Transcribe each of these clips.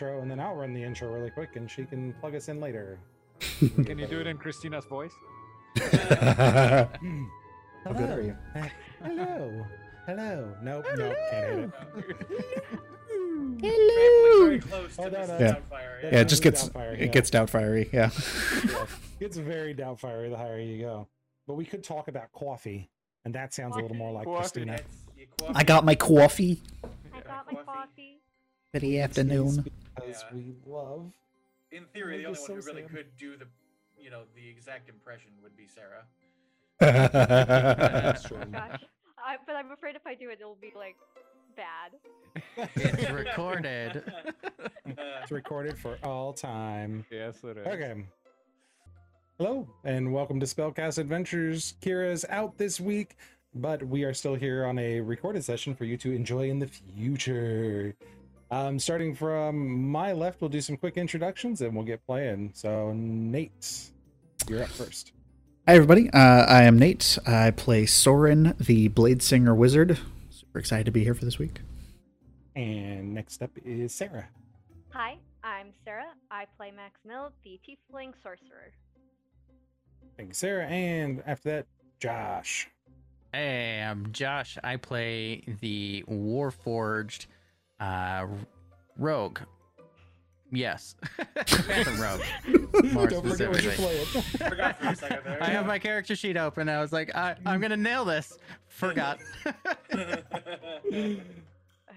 intro, and then I'll run the intro really quick, and she can plug us in later. Can you do it in Christina's voice? Hello. good are you? Uh, Hello. Hello. Nope. Nope. Can't hit it. Hello. Very close to Oh, no, no. Yeah. Doubtfire, yeah, it just gets Doubtfire, it yeah. gets doubtfirey. Yeah. Yeah. It's very doubtfire the higher you go. But we could talk about coffee, and that sounds a little more like Coffee. Christina. It's- you quaff I got my coffee. I got my coffee. coffee. Good afternoon. Because Yeah. we love. In theory, the only is one who really sad. could do the, you know, the exact impression would be Sarah. That's true. Gosh, I, but I'm afraid if I do it, it'll be like bad. It's recorded. Uh, it's recorded for all time. Yes, it is. Okay. Hello, and welcome to Spellcast Adventures. Kira's out this week, but we are still here on a recorded session for you to enjoy in the future. Um, starting from my left, we'll do some quick introductions and we'll get playing. So, Nate, you're up first. Hi everybody. Uh, I am Nate. I play Soren, the Blade Singer Wizard. Super excited to be here for this week. And next up is Sarah. Hi, I'm Sarah. I play Maximil, the Tiefling Sorcerer. Thank you, Sarah. And after that, Josh. Hey, I'm Josh. I play the Warforged uh, Rogue. Yes, Phantom Rogue. More Don't forget what you're specifically. playing. Forgot for a second there. I have my character sheet open. I was like, I, I'm gonna nail this. Forgot.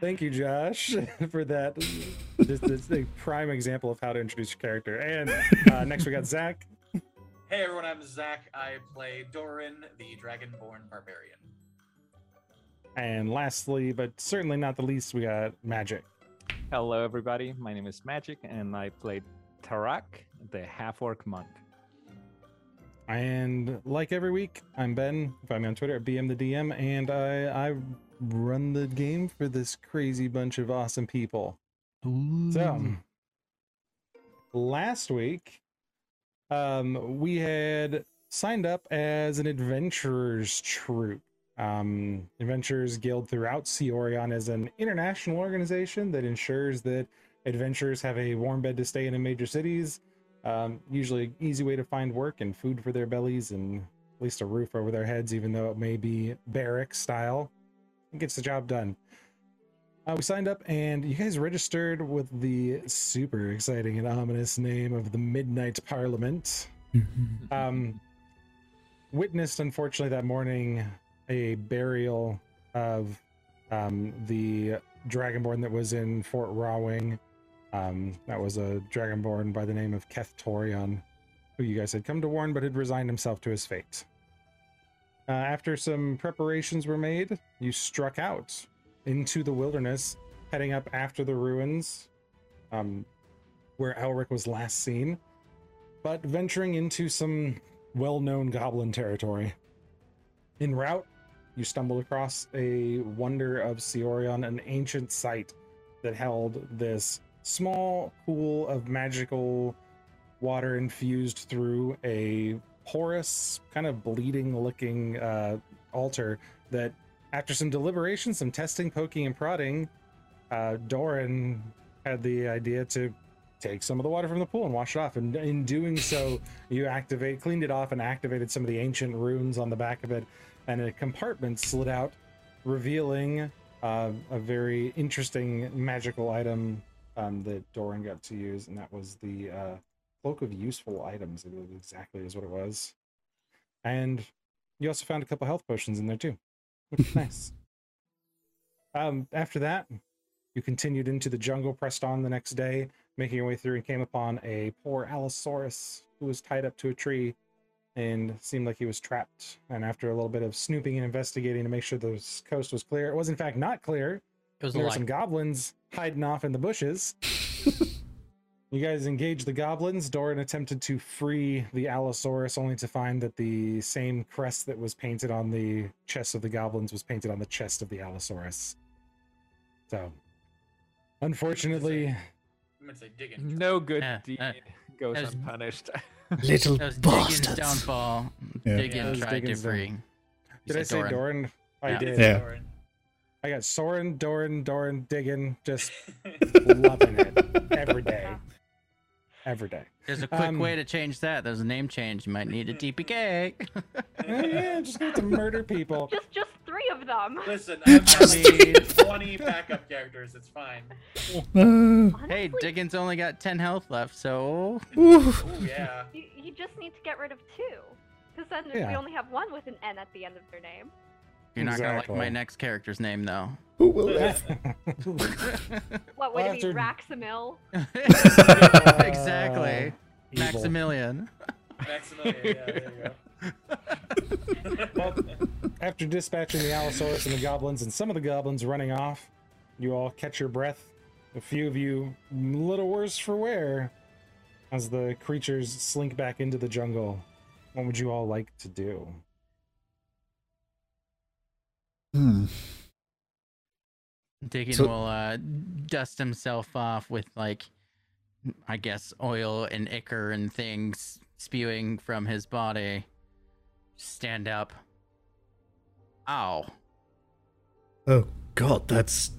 Thank you, Josh, for that. Just this a prime example of how to introduce your character. And uh, next we got Zach. hey everyone, I'm Zach. I play Doran, the Dragonborn Barbarian. And lastly, but certainly not the least, we got Magic. Hello, everybody. My name is Magic, and I played Tarak, the half-orc monk. And like every week, I'm Ben. Find me on Twitter at BM the DM, and I I run the game for this crazy bunch of awesome people. So last week, um, we had signed up as an adventurers troop. Um, Adventurers Guild throughout Seorion is an international organization that ensures that adventurers have a warm bed to stay in in major cities, um, usually an easy way to find work and food for their bellies, and at least a roof over their heads, even though it may be barrack style. It gets the job done. Uh, we signed up and you guys registered with the super exciting and ominous name of the Midnight Parliament. Um, witnessed, unfortunately, that morning a burial of um, the Dragonborn that was in Fort Rawing. Um, that was a Dragonborn by the name of Keth Torion, who you guys had come to warn but had resigned himself to his fate. Uh, after some preparations were made, you struck out into the wilderness, heading up after the ruins um, where Elric was last seen, but venturing into some well known goblin territory. En route, you stumbled across a wonder of Seorion, an ancient site that held this small pool of magical water infused through a porous, kind of bleeding looking uh, altar that, after some deliberation, some testing, poking, and prodding, uh, Doran had the idea to take some of the water from the pool and wash it off. And in doing so, you activate, cleaned it off, and activated some of the ancient runes on the back of it, and a compartment slid out, revealing uh, a very interesting magical item um, that Doran got to use, and that was the uh, cloak of useful items. Exactly is what it was. And you also found a couple health potions in there too, which is nice. Um, after that, you continued into the jungle, pressed on the next day, making your way through, and came upon a poor Allosaurus who was tied up to a tree and seemed like he was trapped. And after a little bit of snooping and investigating to make sure the coast was clear, it was in fact not clear. It was There were lie. some goblins hiding off in the bushes. you guys engaged the goblins. Doran attempted to free the Allosaurus, only to find that the same crest that was painted on the chest of the goblins was painted on the chest of the Allosaurus. So, unfortunately, I'm gonna say digging. No good Yeah, deed uh, goes as- unpunished. Little That was Diggins' bastards. downfall. Yeah. Diggin That was tried Diggins' to free. You did I say Doran. Doran? I Yeah. did. Yeah. Doran. I got Soren, Doran, Doran, Diggin, just loving it every day. Every day. There's a quick Um, way to change that. There's a name change. You might need a TPK. Oh, yeah, just get to murder people. Just just three of them. Listen, I have Just- I mean, 20 backup characters. It's fine. Uh, hey, Diggin's only got 10 health left, so. ooh. Oh yeah. You, you just need to get rid of two. Because then we only have one with an N at the end of their name. You're not gonna like my next character's name, though. Who will live? What would it be? After- Raxamil? exactly. Evil. Maximilian. Maximilian. Yeah, there you go. Well, after dispatching the Allosaurus and the goblins, and some of the goblins running off, you all catch your breath. A few of you, a little worse for wear, as the creatures slink back into the jungle. What would you all like to do? Hmm. Diggin So- will uh, dust himself off with, like, I guess, oil and ichor and things spewing from his body. Stand up. Ow. Oh God, that's.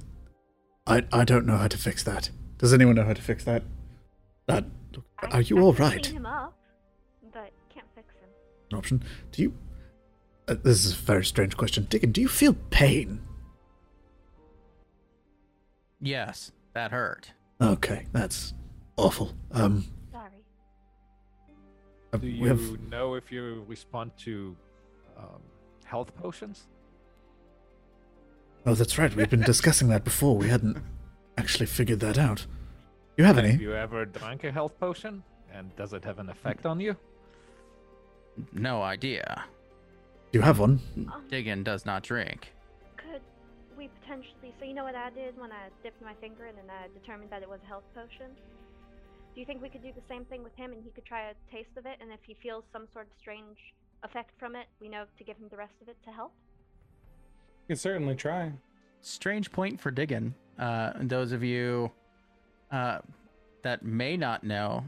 I I don't know how to fix that. Does anyone know how to fix that? That. I- Are you I all can him up, but can't fix him. An option. Do you? Uh, this is a very strange question. Diggin, do you feel pain? Yes, that hurt. Okay, that's awful. Um, Sorry. uh, Do you have- know if you respond to um, health potions? Oh, that's right. We've been discussing that before. We hadn't actually figured that out. You have any? Have you ever drank a health potion? And does it have an effect on you? No idea. Do you have one? Um, Diggin does not drink. could we potentially? So you know what I did when I dipped my finger in and I determined that it was a health potion. Do you think we could do the same thing with him and he could try a taste of it, and if he feels some sort of strange effect from it, we know to give him the rest of it to help? You can certainly try. Strange point for Diggin. Uh, those of you uh, that may not know,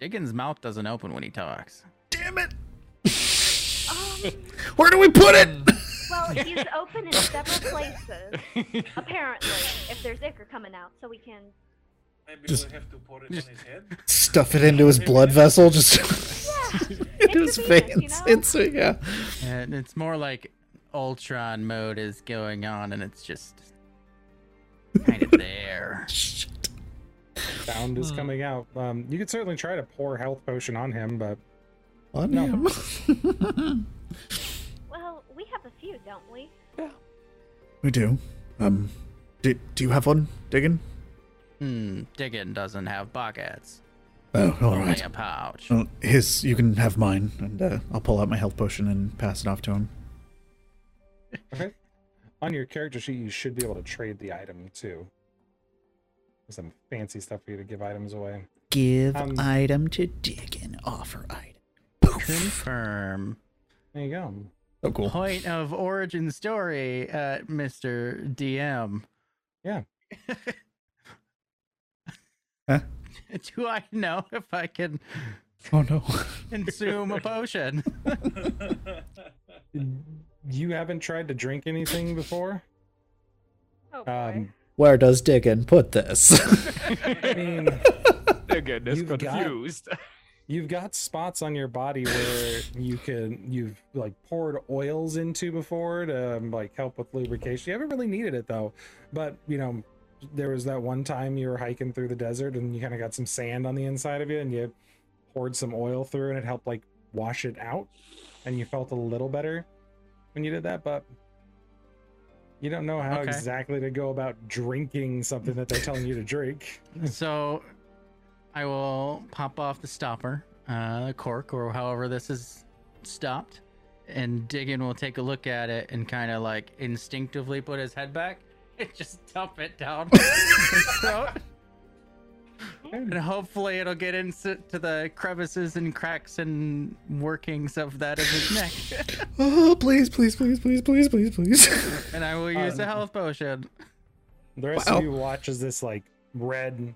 Diggin's mouth doesn't open when he talks. Damn it! Where do we put it? well, he's open in several places. Apparently, if there's ichor coming out, so we can. Maybe Just- we'll have to pour it on his head. Stuff it into his blood vessel, just yeah, into his Intravenous, you veins. know? Insert, yeah. And it's more like Ultron mode is going on, and it's just kind of there. Shit. Sound is coming out. Um, you could certainly try to pour health potion on him, but On No. him. Well, we a few, don't we? Yeah. we do. Um, do, do you have one, Diggin? Hmm, Diggin doesn't have buckets, Oh, all only right. a pouch. Well, his, you can have mine, and uh, I'll pull out my health potion and pass it off to him. okay. On your character sheet, you should be able to trade the item too. There's some fancy stuff for you to give items away. Give Um, item to Diggin. Offer item. Poof. Confirm. There you go. Oh, cool. Point of origin story, uh, Mr. DM. Yeah. Huh? Do I know if I can Oh no. consume a potion? You haven't tried to drink anything before? Oh boy. Um, Where does Diggin put this? I mean, Again, is You've got- confused. You've got spots on your body where you can you've like poured oils into before to um, like help with lubrication. You haven't really needed it though, but you know, there was that one time you were hiking through the desert and you kind of got some sand on the inside of you, and you poured some oil through, and it helped like wash it out, and you felt a little better when you did that, but. You don't know how Okay. exactly to go about drinking something that they're telling you to drink. so I will pop off the stopper, uh, cork, or however this is stopped, and Diggin will take a look at it and kind of like instinctively put his head back and just dump it down his throat. And hopefully it'll get into to the crevices and cracks and workings of that of his neck. oh, please, please, please, please, please, please, please. and I will use a Um, health potion. The rest Wow. of you watch as this like red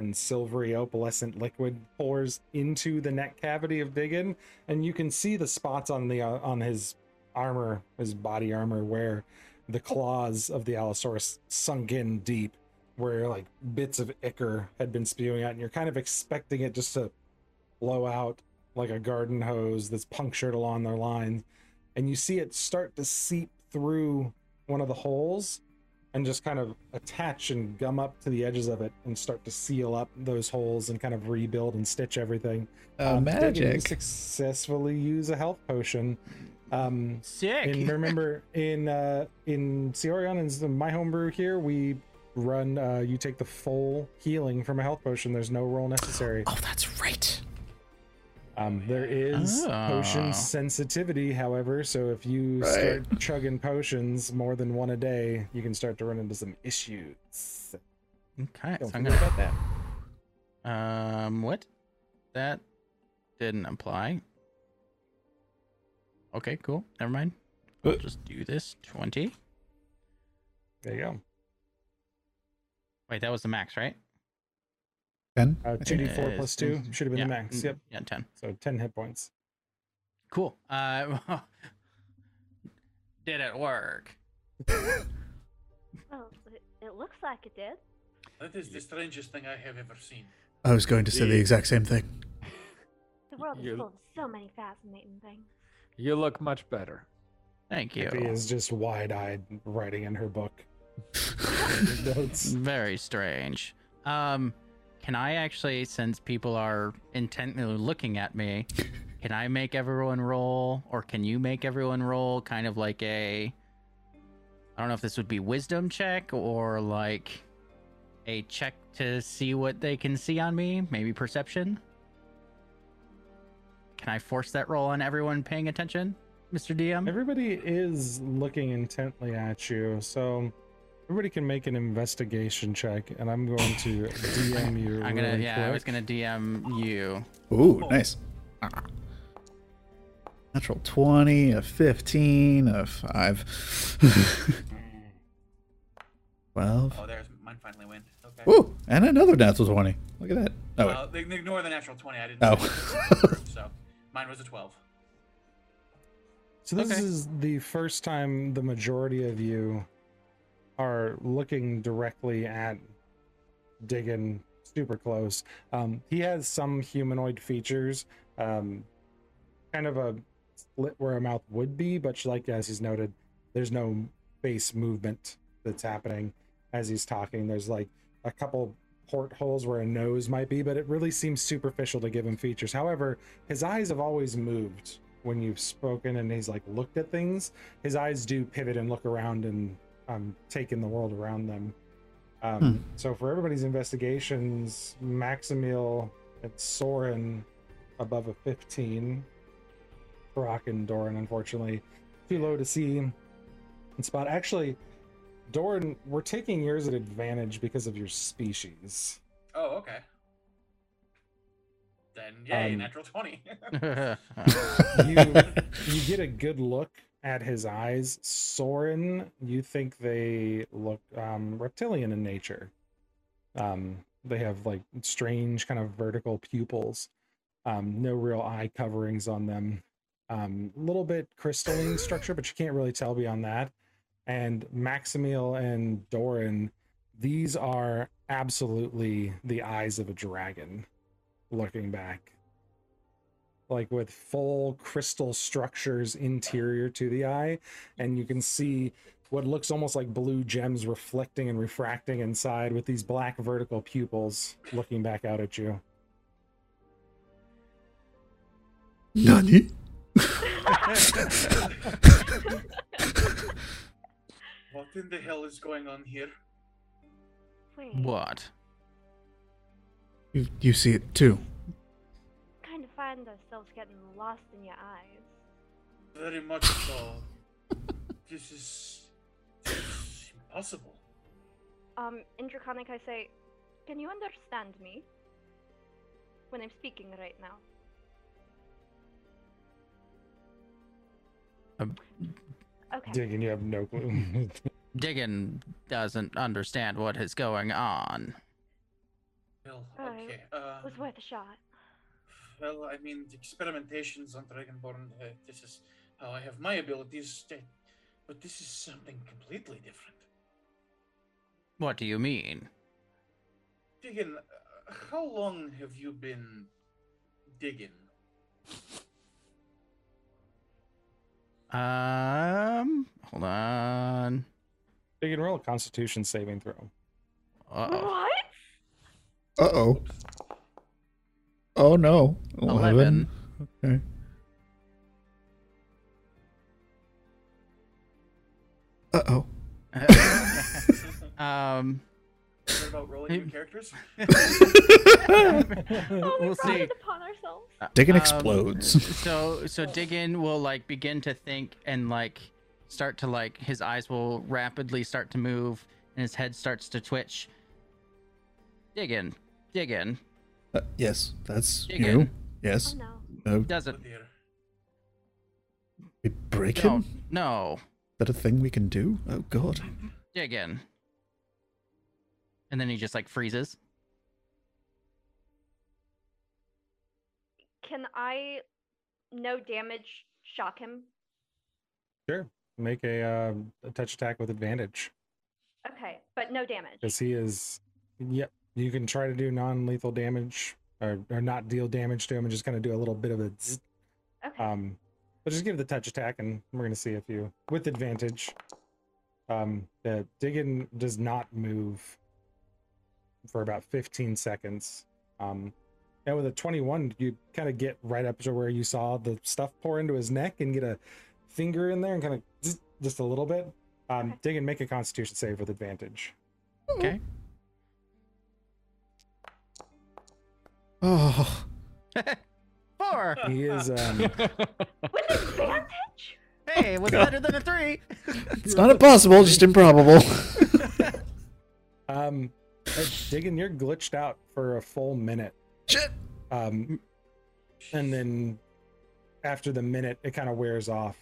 and silvery opalescent liquid pours into the neck cavity of Diggin, and you can see the spots on the uh, on his armor, his body armor, where the claws of the Allosaurus sunk in deep, where like bits of ichor had been spewing out, and you're kind of expecting it just to blow out like a garden hose that's punctured along their line, and you see it start to seep through one of the holes and just kind of attach and gum up to the edges of it and start to seal up those holes and kind of rebuild and stitch everything. Oh, Um, Dagan, You magic. successfully use a health potion. Um, Sick. and remember, in uh, in Seorion and my homebrew here, we run. Uh, you take the full healing from a health potion. There's no roll necessary. Oh, that's right. Um, there is Oh. potion sensitivity, however. So if you Right. start chugging potions more than one a day, you can start to run into some issues. okay, Don't so I'm gonna. about that. Um, what? That didn't apply. Okay, cool. Never mind. I'll Uh. just do this. 20. There you go. Wait, that was the max, right? Ten. Uh, 2d4 Yes. plus 2 should have been yeah. the max. mm, Yep. Yeah, 10. So 10 hit points. Cool. Uh, did it work? Well, it, it looks like it did. That is the strangest thing I have ever seen. I was going to say the exact same thing. The world is You- full of so many fascinating things. You look much better. Thank you. He is just wide-eyed writing in her book. Notes. Very strange. Um, can I actually, since people are intently looking at me, can I make everyone roll, or can you make everyone roll kind of like a. I don't know if this would be wisdom check or like a check to see what they can see on me, maybe perception? Can I force that roll on everyone paying attention, Mr. DM? Everybody is looking intently at you, so everybody can make an investigation check, and I'm going to DM you. I'm gonna, really yeah, I was gonna DM you. Ooh, nice. Natural 20, a 15, a 5. 12. Oh, there's mine finally win. Okay. Ooh, and another natural 20. Look at that. Oh, wait. Uh, they- they ignore the natural 20. I didn't. Oh. so mine was a 12. So this Okay. is the first time the majority of you are looking directly at Diggin super close. Um, he has some humanoid features, um, kind of a slit where a mouth would be, but like as he's noted, there's no face movement that's happening as he's talking. There's like a couple portholes where a nose might be, but it really seems superficial to give him features. However, his eyes have always moved when you've spoken and he's like looked at things. His eyes do pivot and look around and um, take in the world around them. Um, Hmm. So for everybody's investigations, Maximil and Soren above a 15. Brock and Doran, unfortunately, too low to see and spot. Actually, Doran, we're taking yours at advantage because of your species. Oh, okay. Then yay, Um, natural 20. you you get a good look at his eyes. Soren, you think they look um, reptilian in nature. Um, they have like strange kind of vertical pupils. Um, no real eye coverings on them. Um, a little bit crystalline structure, but you can't really tell beyond that. And Maximil and Doran, these are absolutely the eyes of a dragon looking back like with full crystal structures interior to the eye and you can see what looks almost like blue gems reflecting and refracting inside with these black vertical pupils looking back out at you Nani? what in the hell is going on here? Wait, what? You, you see it too. Kind of find ourselves getting lost in your eyes. Very much so. this is, this is impossible. Um, in Draconic, I say, can you understand me? When I'm speaking right now. Um, Okay. digging you have no clue Diggin doesn't understand what is going on. Well, Alright, okay. Uh, was worth a shot. Well, I mean, the experimentations on Dragonborn, uh, this is how I have my abilities. But this is something completely different. What do you mean? Diggin, uh, how long have you been digging? Um, hold on. You can roll a Constitution saving throw. Uh-oh. What? Uh oh. Oh no. 11. Okay. Uh oh. um, What about rolling new characters? Oh, we we'll see. upon ourselves. Diggin Um, explodes. So so Diggin will like begin to think and like start to like his eyes will rapidly start to move and his head starts to twitch. Diggin, Diggin Uh, yes, that's Dig you. in. Yes. Oh no. No, doesn't we break no him. no Is that a thing we can do? Oh god. Diggin. And then he just like freezes. Can I, no damage, shock him? Sure. Make a, uh, a touch attack with advantage. Okay, but no damage. Because he is. Yep. You can try to do non lethal damage or, or not deal damage to him and just kind of do a little bit of a. zzz. Okay. Um, but just give the touch attack and we're going to see if you. With advantage. Um, the Diggin does not move for about 15 seconds. Um, and with a 21, you kind of get right up to where you saw the stuff pour into his neck and get a finger in there and kind of just, just a little bit. Um, Okay. Diggin, make a constitution save with advantage. Okay. Oh. Four. He is, um, With advantage? Hey, it was better than a three. It's not impossible, just improbable. um, uh, Diggin, you're glitched out for a full minute. Shit. Um, and then after the minute, it kind of wears off.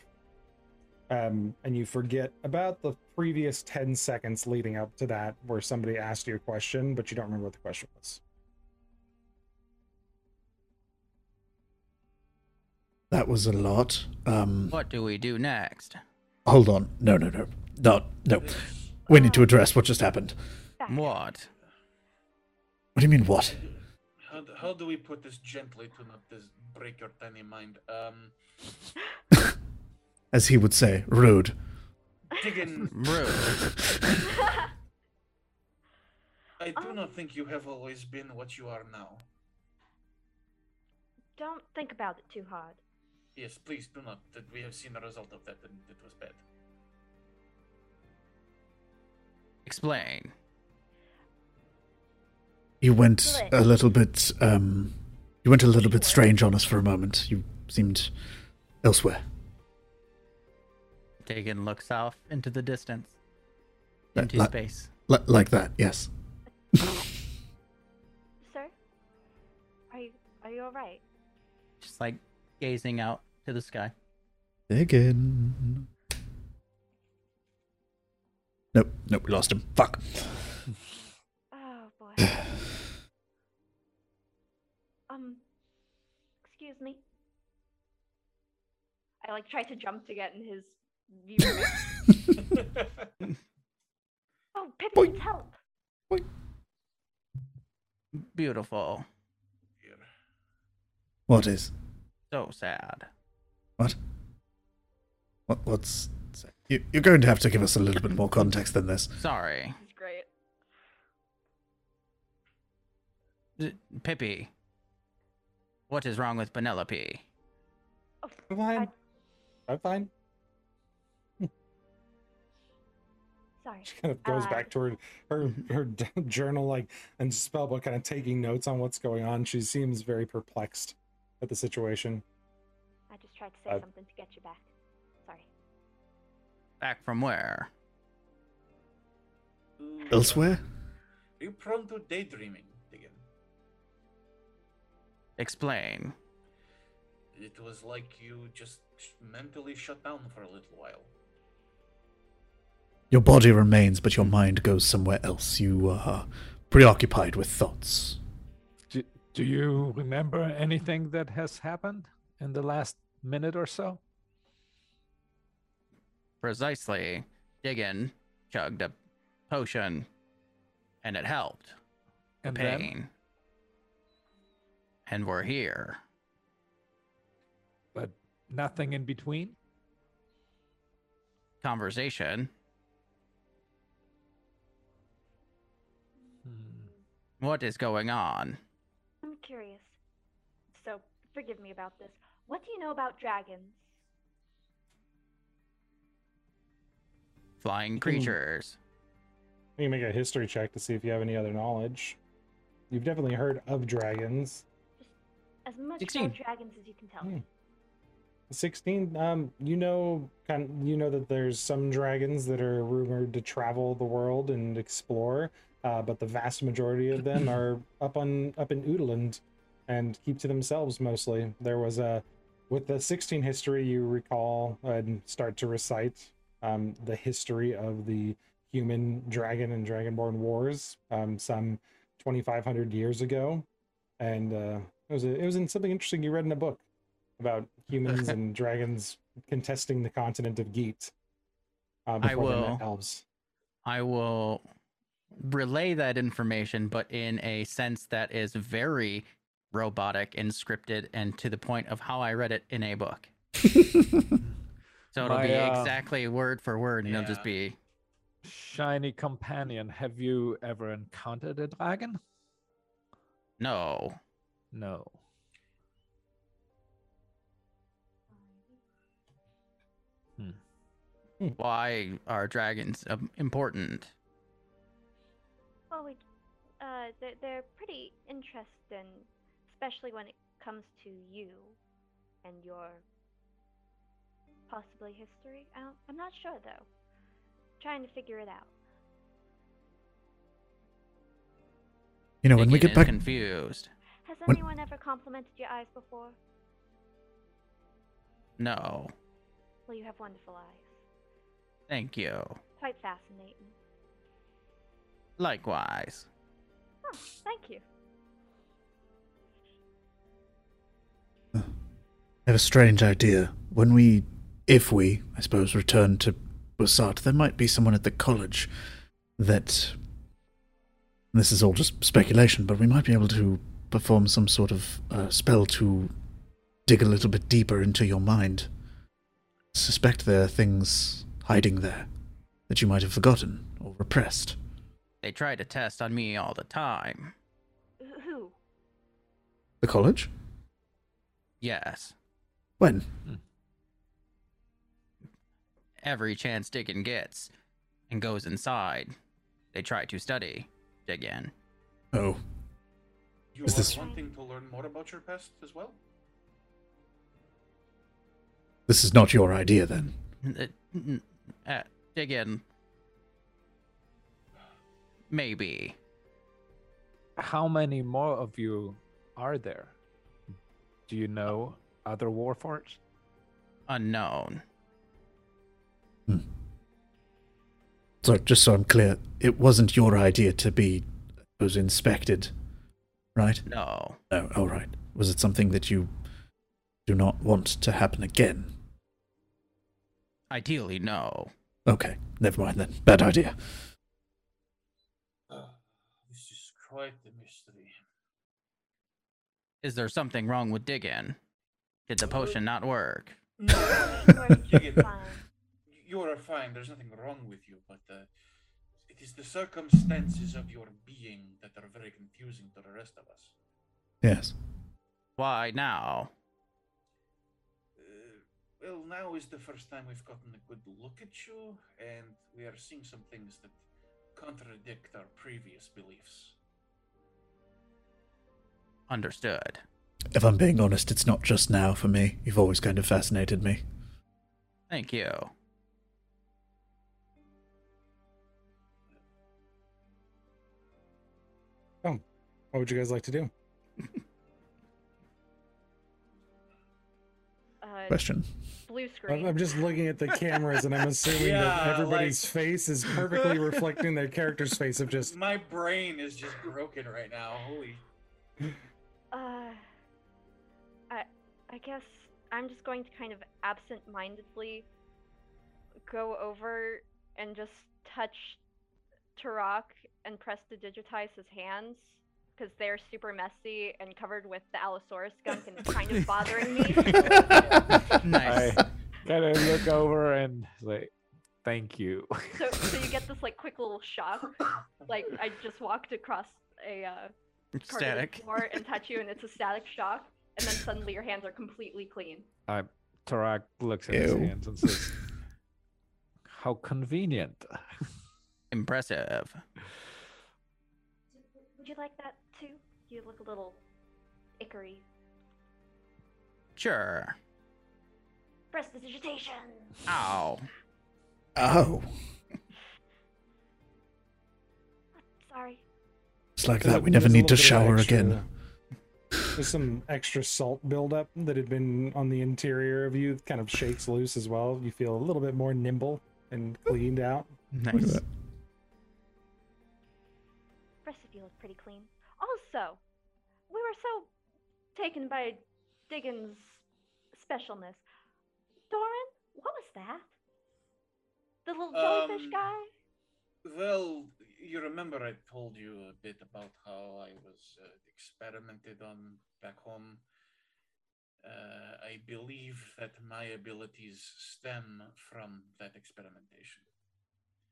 Um, and you forget about the previous 10 seconds leading up to that where somebody asked you a question, but you don't remember what the question was. That was a lot. Um, What do we do next? hold on. No, no, no. No, no. We need to address what just happened. What? What do you mean, what? How, how do we put this gently to not this break your tiny mind? Um, As he would say, rude. Diggin, Rude. I do Um. not think you have always been what you are now. Don't think about it too hard. Yes, please do not. That we have seen the result of that, and it was bad. Explain. You went a little bit, um, you went a little bit strange on us for a moment. You seemed elsewhere. Diggin looks off into the distance. Into li- space. li- like that, yes. Sir? Are you, are you alright? Just like gazing out to the sky. Again. Nope, nope, we lost him. Fuck. Oh boy. um, excuse me. I like try to jump to get in his view. oh, Pippi Boing. needs help. Beautiful. What is? So sad. What? What? What's? You, you're going to have to give us a little bit more context than this. Sorry. This great. D- Pippi. What is wrong with Penelope? Oh, I'm fine. I- I'm fine. sorry. She kind of goes Uh, back to her her her journal, like and spellbook, kind of taking notes on what's going on. She seems very perplexed at the situation. I tried to say Uh, something to get you back. Sorry. Back from where? Elsewhere? Are you prone to daydreaming, Diggin? Explain. It was like you just mentally shut down for a little while. Your body remains, but your mind goes somewhere else. You are preoccupied with thoughts. Do, do you remember anything that has happened in the last minute or so? Precisely. Diggin chugged a potion and it helped the And then pain. And we're here. but nothing in between. Conversation. Hmm. What is going on? I'm curious. So, forgive me about this. What do you know about dragons? Flying creatures. You can make a history check to see if you have any other knowledge. You've definitely heard of dragons. As much 16. about dragons as you can tell me. 16 um you know kind of, you know that there's some dragons that are rumored to travel the world and explore uh, but the vast majority of them are up on up in Udeland and keep to themselves mostly there was a with the 16 history you recall and start to recite um, the history of the human dragon and dragonborn wars um, some 2500 years ago and uh, it was a, it was in something interesting you read in a book about humans and dragons contesting the continent of Geet. Uh, I will- elves. I will relay that information, but in a sense that is very robotic and scripted and to the point of how I read it in a book. So it'll My, be uh, exactly word for word, and it'll just be Shiny companion, have you ever encountered a dragon? no. No. Why are dragons um, important? Well, we, uh, they're, they're pretty interesting, especially when it comes to you and your possibly history. I don't, I'm not sure though. Trying to figure it out. You know, when we get back, confused. Has When- anyone ever complimented your eyes before? No. Well, you have wonderful eyes. Thank you. Quite fascinating. Likewise. Oh, thank you. Have a strange idea. When we, if we, I suppose, return to Bussard, there might be someone at the college that. This is all just speculation, but we might be able to perform some sort of uh, spell to dig a little bit deeper into your mind. Suspect there are things hiding there that you might have forgotten or repressed. They try to test on me all the time. Who? The college? Yes. When? Every chance Diggin gets and goes inside, they try to study Diggin. Oh, You Is are this- wanting to learn more about your past as well? this is not your idea then. Uh, n- uh, Diggin. Maybe. How many more of you are there? Do you know other warforged? Unknown. Hmm. So, just so I'm clear, it wasn't your idea to be was inspected, right? No. No, all right. Was it something that you do not want to happen again? Ideally, no. Okay, never mind then. Bad idea. Ah, this is quite a mystery. Is there something wrong with Diggin? Did the potion not work? No, Works Diggin, fine. you are fine. There's nothing wrong with you, but uh, it is the circumstances of your being that are very confusing to the rest of us. Yes. Why now? Uh, well, now is the first time we've gotten a good look at you, and we are seeing some things that contradict our previous beliefs. Understood. If I'm being honest, it's not just now for me. You've always kind of fascinated me. Thank you. Oh, what would you guys like to do? Uh, Question. blue I'm screen. I'm just looking at the cameras and I'm assuming Yeah, that everybody's like- face is perfectly reflecting their character's face of just My brain is just broken right now. Holy. Uh, I, I guess I'm just going to kind of absent-mindedly go over and just touch Turok and press to digitize his hands because they're super messy and covered with the Allosaurus gunk and it's kind of bothering me. Nice. I kind of look over and like, thank you. so, so you get this like quick little shock. Like I just walked across a uh, Static. floor and touch you, and it's a static shock, and then suddenly your hands are completely clean. I Tarak looks at his hands and says, "How convenient." Impressive. Would you like that too? You look a little ickery. Sure. Press Prestidigitation. Ow. Oh, Sorry. it's like that. We never need to little bit of shower extra- again. There's some extra salt buildup that had been on the interior of you. It kind of shakes loose as well. You feel a little bit more nimble and cleaned out. Look at Nice. that. Rest of you look pretty clean. Also, we were so taken by Diggins' specialness. Doran, what was that? The little jellyfish Um, guy? Well, you remember I told you a bit about how I was uh, experimented on back home. Uh, I believe that my abilities stem from that experimentation.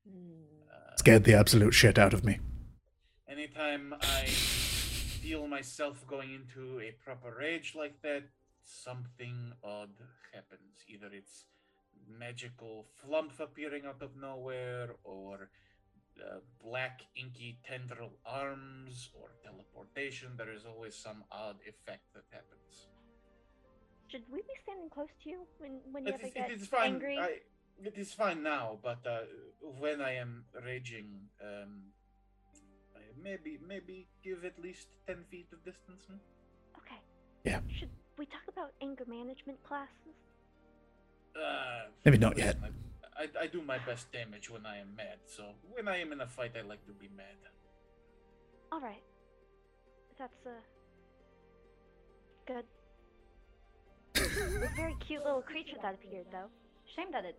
Uh, Scared the absolute shit out of me. anytime I feel myself going into a proper rage like that, something odd happens. Either it's magical flump appearing out of nowhere, or uh, black inky tendril arms, or teleportation. There is always some odd effect that happens. Should we be standing close to you when, when you It ever is, get it is fine. angry? I, it is fine now, but uh, when I am raging, um, I maybe maybe give at least ten feet of distance. hmm? Okay. Yeah. Should we talk about anger management classes? Uh, Maybe not listen, yet. I, I, I do my best damage when I am mad, so when I am in a fight, I like to be mad. All right. That's uh good. a very cute little creature that appeared, though. Shame that it.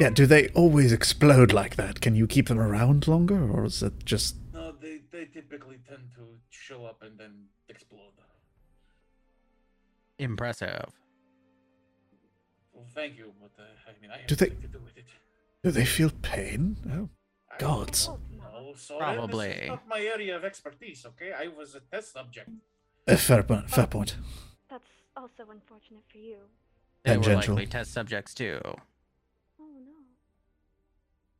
Yeah, do they always explode like that? Can you keep them around longer, or is it just No, they, they typically tend to show up and then explode. Impressive. Well, thank you, but uh, I mean, I have Do they- to do with it. do they feel pain? Oh, I- gods. Oh, no. No, sorry, Probably. This is not my area of expertise. Okay, I was a test subject. Uh, fair point. Fair point. That's also unfortunate for you. They were Tangential. likely test subjects too. Oh no.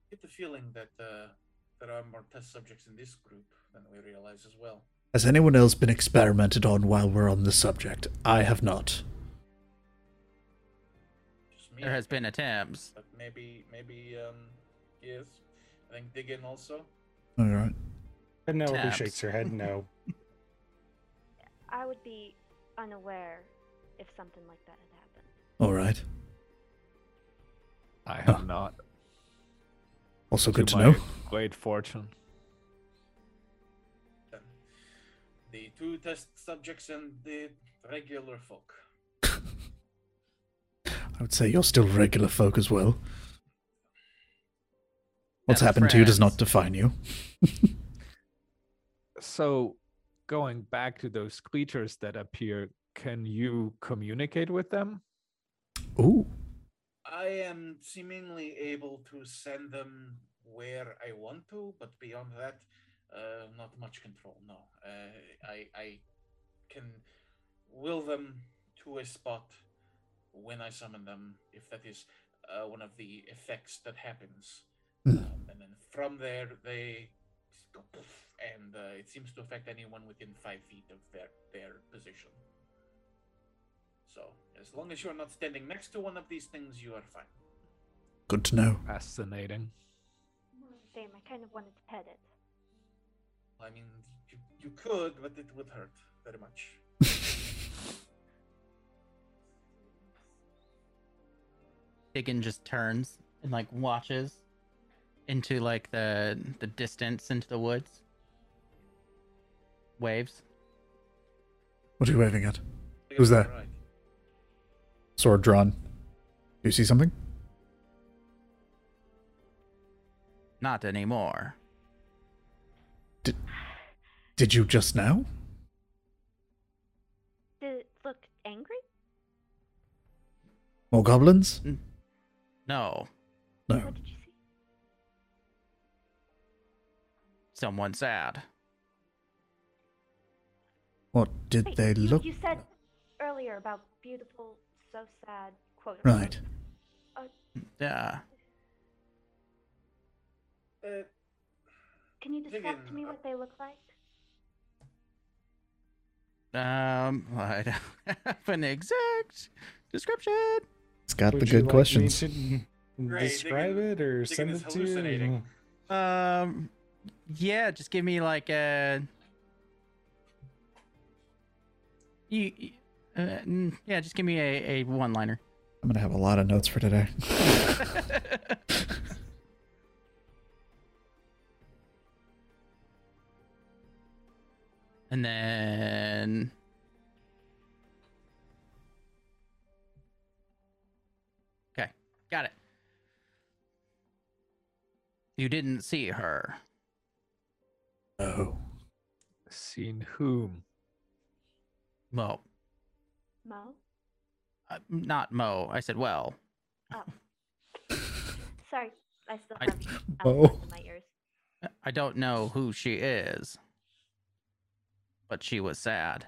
I get the feeling that uh, there are more test subjects in this group than we realize as well. Has anyone else been experimented on while we're on the subject? I have not. Just me, There has been attempts. but maybe, maybe, um, yes. I think Diggin also. All right. Penelope Tabs. shakes her head no. I would be unaware if something like that had happened. All right. I Huh. have not. Also good to my know. Great fortune. The two test subjects and the regular folk. I would say you're still regular folk as well. What's As happened to you does not define you. So, going back to those creatures that appear, can you communicate with them? Ooh. I am seemingly able to send them where I want to, but beyond that, uh, not much control. No, uh, I I can will them to a spot when I summon them, if that is uh, one of the effects that happens, Hmm. um, and then from there they go poof, and uh, it seems to affect anyone within five feet of their their position. So as long as you're not standing next to one of these things, you are fine. Good to know. Fascinating. Damn, I kind of wanted to pet it. I mean, you, you could, but it would hurt very much. Diggin just turns and like watches into like the the distance into the woods. Waves. What are you waving at? Who's there? Sword drawn. Do you see something? Not anymore. Did, did you just now? Did it look angry? More goblins? Mm. No, No. What did you see? someone sad. What did Wait, they you, look? You said earlier about beautiful, so sad. Quote. Right. Yeah. Uh, Can you describe Diggin, to me uh, what they look like? Um, I don't have an exact description. It's got the Would you good like me questions. to describe Diggin- it or send it to hallucinating. you? Um, yeah, just give me like a. You, you- uh, yeah, just give me a, a one liner. I'm gonna have a lot of notes for today. and then. You didn't see her. Oh. Seen whom? Well, Mo? uh, not Mo. I said, well. Oh. Sorry, I still I- have alphabet in my ears. I don't know who she is, but she was sad.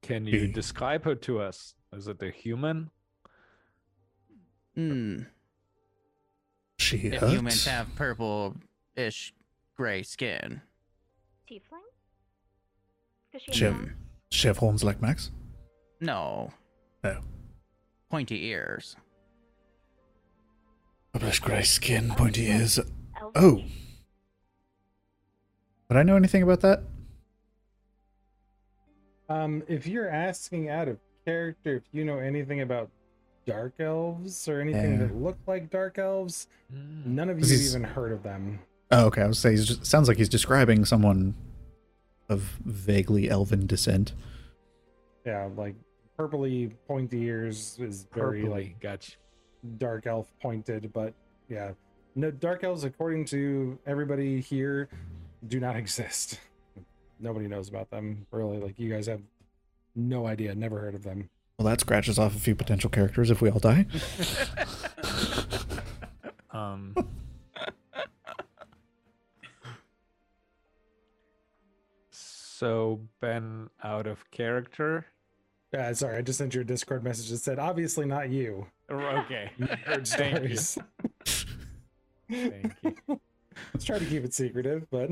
Can you describe her to us? Is it a human? Hmm. She If hurts. humans have purple-ish gray skin, Tiefling? Because she She has have, horns? she have horns like Max? no. Oh. Pointy ears. Purplish grey skin, pointy ears. Oh. Would I know anything about that? Um, if you're asking out of character, if you know anything about dark elves or anything Yeah. that look like dark elves, Mm. none of you This have even heard of them. Oh, okay. I was saying, it sounds like he's describing someone of vaguely elven descent. Yeah, like purpley pointy ears is very like Purpley. Gotcha. dark elf pointed, but yeah, no dark elves according to everybody here do not exist. Nobody knows about them really. Like you guys have no idea, never heard of them. Well, that scratches off a few potential characters if we all die. Um. so Ben out of character. Uh, sorry, I just sent you a Discord message that said, "Obviously not you." Okay. You heard Thank you. Thank you. Let's try to keep it secretive, but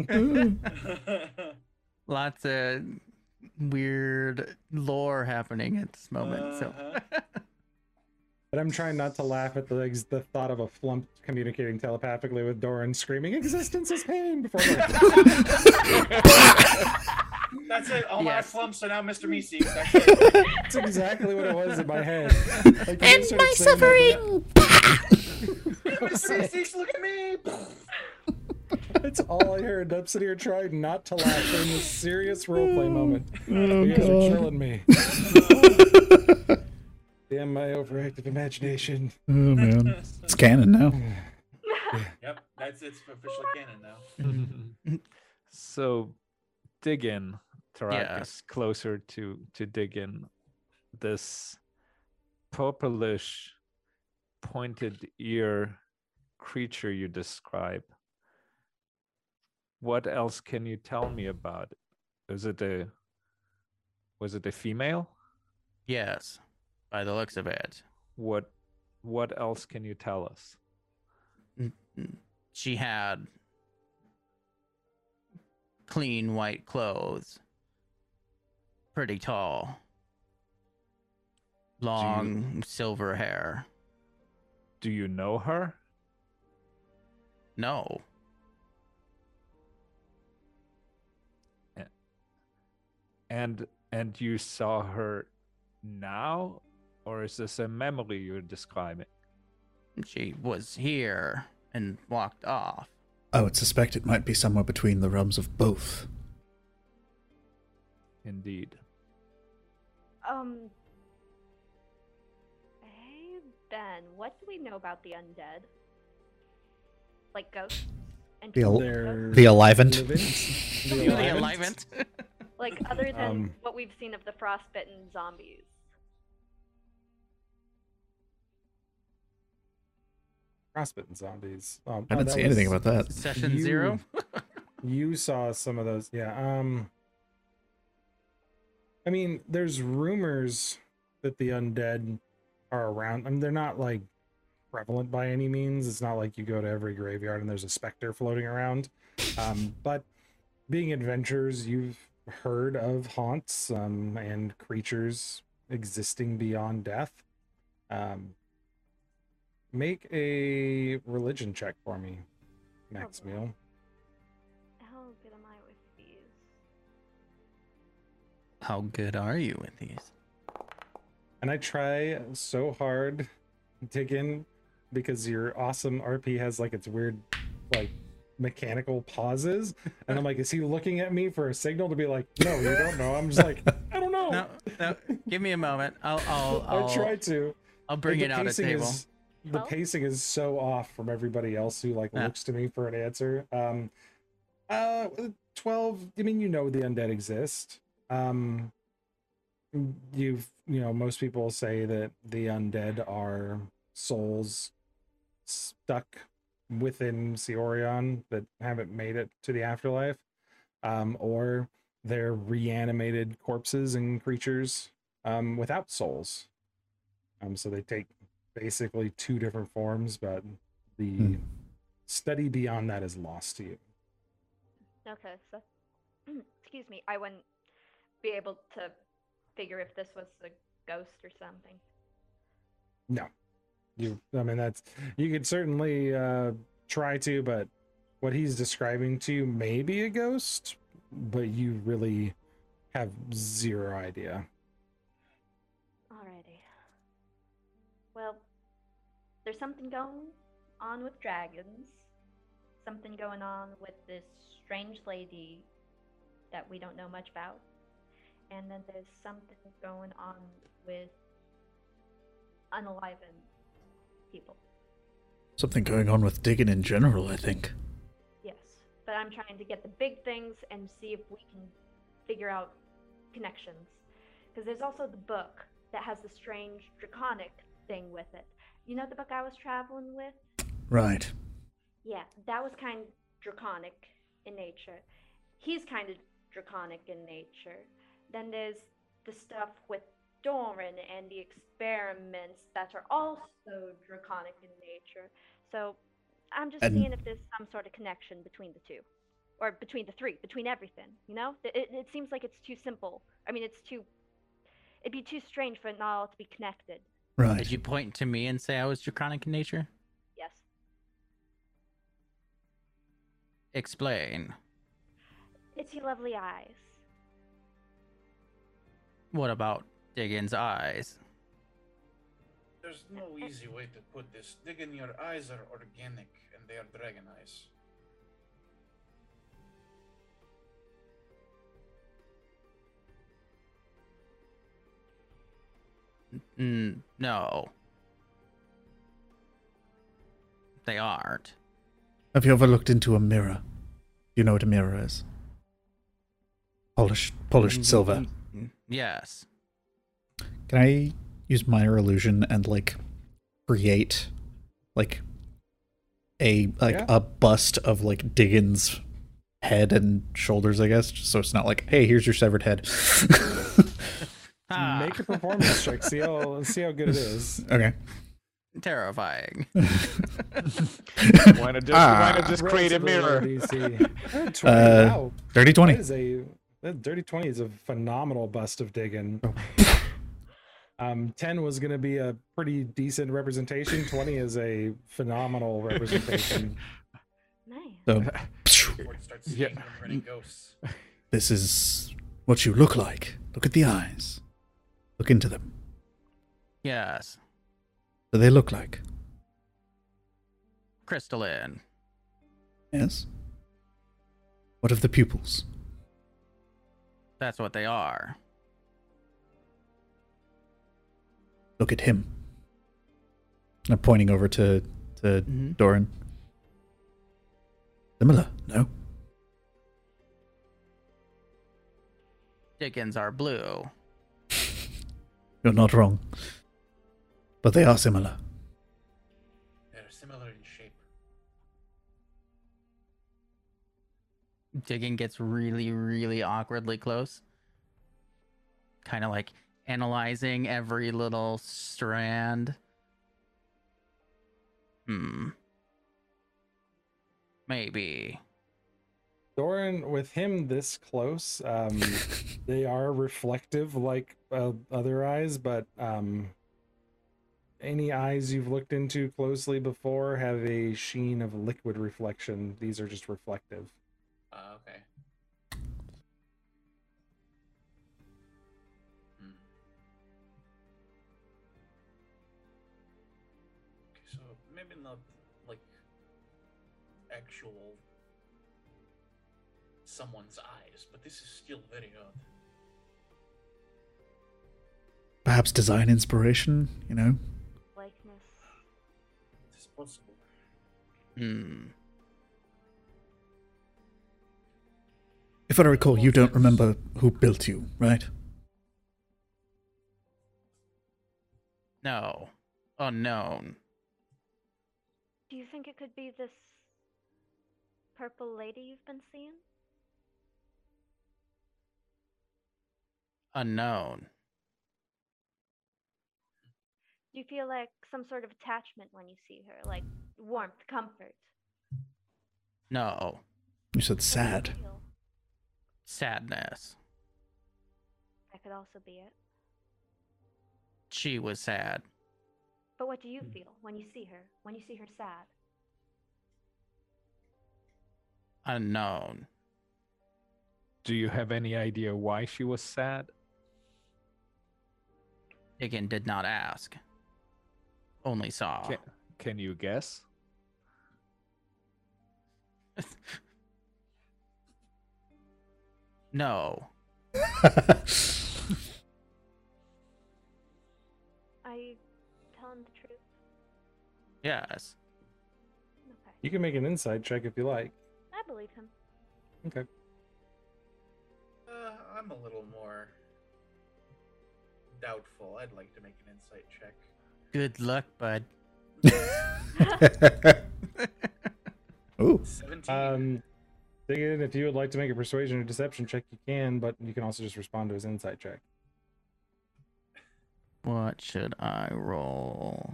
Lots of weird lore happening at this moment. So Uh-huh. but I'm trying not to laugh at the like, the thought of a flump communicating telepathically with Doran screaming, "Existence is pain!" before. That's it. All my Yes. flumps are now Mr. Meeseeks. That's. That's exactly what it was in my head. Like, when you started saying that, Mr. Meeseeks, look at me. That's all I heard. I'm sitting here trying not to laugh during this serious roleplay oh, moment. Oh, you guys are killing me. Damn my overactive imagination. Oh, man. It's canon now. Yep, that's it's official canon now. so Diggin Tarak Yeah. is closer to to Diggin this purplish pointed ear creature you describe what else can you tell me about it? Is it a was it a female? Yes, by the looks of it, what what else can you tell us? Mm, mm. She had clean white clothes, pretty tall, long silver hair. do you know her? No, and and you saw her now or is this a memory you're describing she was here and walked off. I would suspect it might be somewhere between the realms of both. indeed Um. Hey, Ben, what do we know about the undead? like ghosts and The people al- with They're ghosts? The Alivant. living- You the the Alivant. alignment. Like other than Um, what we've seen of the frostbitten zombies. Frostbitten zombies. Um, I oh, didn't that see anything about that. Session You- zero. You saw some of those, yeah. Um, I mean, there's rumors that the undead are around. I mean, they're not like prevalent by any means. It's not like you go to every graveyard and there's a specter floating around. Um, but being adventurers, you've heard of haunts um, and creatures existing beyond death. Um, make a religion check for me, Max boy. Meal. How good am I with these? How good are you with these? And I try so hard to dig in because your awesome RP has like its weird like mechanical pauses. And I'm like, is he looking at me for a signal to be like, no, you don't know? I'm just like, I don't know. No, no. Give me a moment. I'll, I'll, I'll, I try to. I'll bring But it the out at pacing table. Is, the Well- pacing is so off from everybody else who like Yeah. looks to me for an answer. Um, uh, twelve. I mean, you know the undead exist. Um, you've you know most people say that the undead are souls stuck within Seorion that haven't made it to the afterlife, um, or they're reanimated corpses and creatures um, without souls. Um, so they take basically two different forms, but the Hmm. study beyond that is lost to you. Okay, so excuse me, I wouldn't be able to figure if this was a ghost or something. No, you. I mean, that's you could certainly uh, try to, but what he's describing to you may be a ghost, but you really have zero idea. Alrighty. Well, there's something going on with dragons. Something going on with this strange lady that we don't know much about. And then there's something going on with unalivened people. Something going on with Diggin in general, I think. Yes. But I'm trying to get the big things and see if we can figure out connections. Because there's also the book that has the strange draconic thing with it. You know the book I was traveling with? Right. Yeah, that was kind of draconic in nature. He's kind of draconic in nature. Then there's the stuff with Doran and the experiments that are also draconic in nature. So I'm just And- seeing if there's some sort of connection between the two. Or between the three, between everything, you know? It, it, it seems like it's too simple. I mean, it's too. It'd be too strange for it not all to be connected. Right. Did you point to me and say I was draconic in nature? Yes. Explain. It's your lovely eyes. What about Diggin's eyes? There's no easy way to put this. Diggin your eyes are organic and they are dragon eyes. Mm, no. They aren't. Have you ever looked into a mirror? Do you know what a mirror is? Polished, polished silver. Mm, Yes. Can I use minor illusion and like create like a like Yeah. a bust of like Diggin's head and shoulders, I guess, just so it's not like, hey, here's your severed head. Ah, Make a performance check. See how see how good it is. okay. terrifying. Why not just, Ah. why not just create a mirror? DC. Uh, 20, Uh, wow. Dirty That twenty. is a that dirty twenty is a phenomenal bust of Diggin. Um, ten was going to be a pretty decent representation. Twenty is a phenomenal representation. Nice. So Before it starts Yeah. seeing them running ghosts. this is what you look like. Look at the eyes. Look into them. yes. What do they look like? Crystalline. Yes. What of the pupils? That's what they are. Look at him. I'm pointing over to to Mhm. Doran. Similar, no? Diggin's are blue. You're not wrong. But they are similar. They're similar in shape. Diggin gets really, really awkwardly close. Kind of like analyzing every little strand. Hmm. Maybe. Doran, with him this close, um, they are reflective like uh, other eyes, but um, any eyes you've looked into closely before have a sheen of liquid reflection. These are just reflective. Ah, okay. Actual someone's eyes, but this is still very odd. Perhaps design inspiration, you know? Likeness. It is possible. Hmm. If I recall, you don't remember who built you, right? No. Unknown. Do you think it could be this purple lady you've been seeing? Unknown. Do you feel like some sort of attachment when you see her, like warmth, comfort? No. You said What do you sad. Sadness. That could also be it. She was sad. But what do you feel when you see her? When you see her sad? Unknown. Do you have any idea why she was sad? Diggin did not ask. Only saw. Can, can you guess? no. Are you telling the truth? Yes. Okay. You can make an insight check if you like. I believe him. Okay. Uh, I'm a little more doubtful. I'd like to make an insight check. Good luck, bud. Ooh. 17. Um, dig if you would like to make a persuasion or deception check, you can, but you can also just respond to his insight check. What should I roll?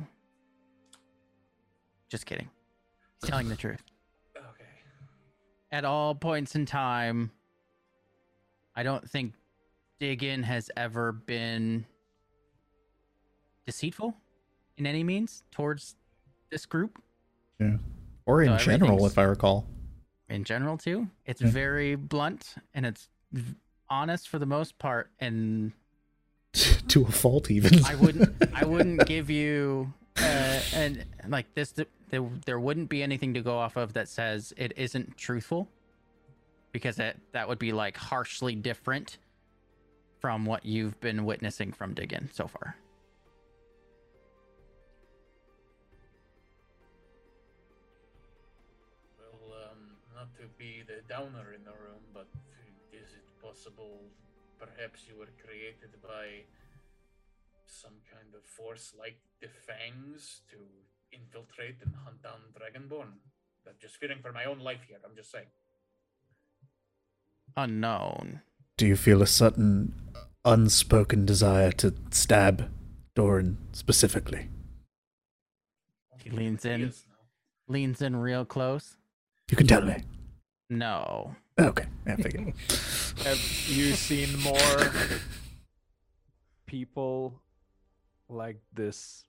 Just kidding. He's telling the truth. Okay. At all points in time, I don't think Diggin has ever been deceitful in any means towards this group yeah. Or in So general, if I recall. in general too. It's Yeah. very blunt and it's honest for the most part and to a fault, even. I wouldn't I wouldn't give you uh, and like this th- there, there wouldn't be anything to go off of that says it isn't truthful because that that would be like harshly different from what you've been witnessing from Diggin so far. Well, um, not to be the downer in the room, but is it possible perhaps you were created by some kind of force like the Fangs to infiltrate and hunt down Dragonborn? I'm just fearing for my own life here, I'm just saying. Unknown. Do you feel a sudden, uh, unspoken desire to stab Doran specifically? He leans in. Yes. Leans in real close. You can tell me. No. Okay, I figured. Have you seen more people like this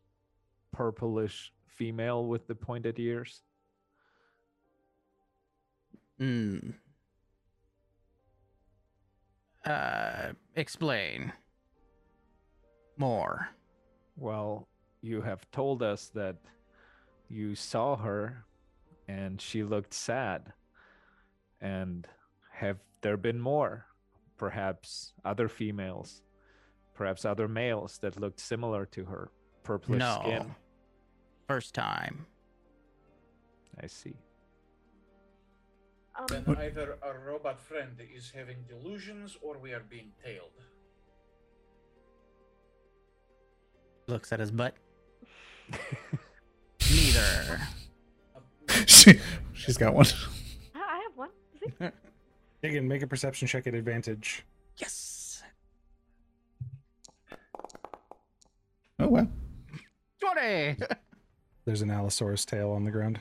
purplish female with the pointed ears? Hmm. Uh, explain. More. Well, you have told us that you saw her and she looked sad. And have there been more? Perhaps other females, perhaps other males that looked similar to her, purplish no. skin. First time. I see. Um, Then either our robot friend is having delusions or we are being tailed. Looks at his butt. Neither. she, she's got one. I I have one. See? Diggin, make a perception check at advantage. 20. There's an Allosaurus tail on the ground.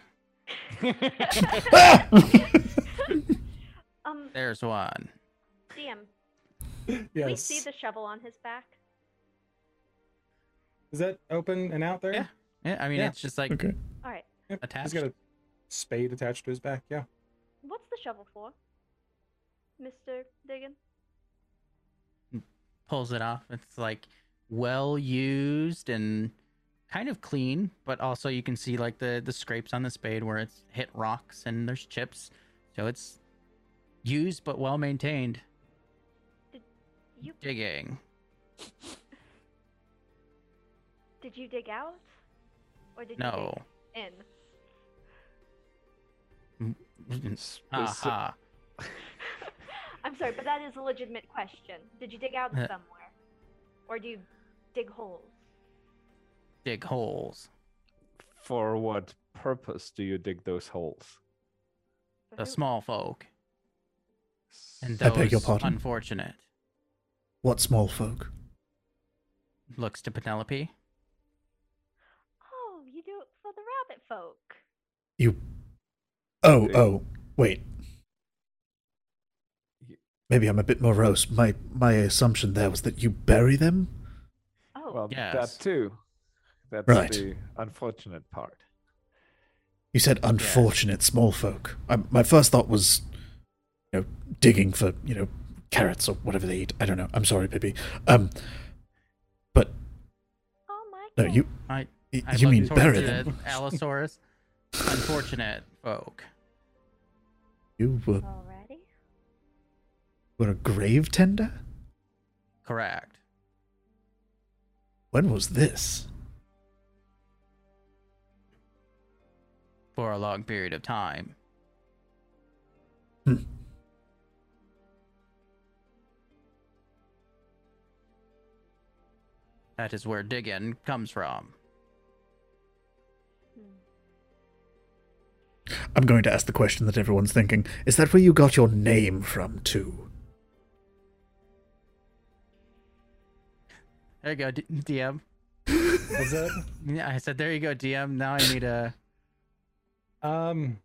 Um, There's one. DM, can we see the shovel on his back? Is that open and out there? Yeah. Yeah, I mean, Yeah. it's just like Okay. All right. Yep, Attached. He's got a spade attached to his back. Yeah. What's the shovel for, Mister Diggin? pulls it off. It's like well used and kind of clean, but also you can see like the the scrapes on the spade where it's hit rocks and there's chips. So it's used but well maintained. You Digging. did you dig out, or did No. you dig in? Speci- Aha. I'm sorry, but that is a legitimate question. Did you dig out Uh. somewhere, or do you dig holes? Dig holes. For what purpose do you dig those holes? The small folk. And I beg your pardon? unfortunate. What small folk? Looks to Penelope. Oh, you do it for the rabbit folk. You. Oh, oh, wait. Maybe I'm a bit morose. My my assumption there was that you bury them. Oh, Well, Yes. that too. That's Right. the unfortunate part. You said unfortunate small folk. I, my first thought was, you know, digging for you know carrots or whatever they eat. I don't know. I'm sorry, Pippi. Um, but oh my no, god. you I, y- I you mean towards bury them? Allosaurus. unfortunate folk. You were Already? were a grave tender. Correct. When was this? For a long period of time. Hmm. That is where digging comes from. I'm going to ask the question that everyone's thinking. Is that where you got your name from, too? There you go, D- DM. Was that? Yeah, I said, there you go, DM. Now I need a. Um.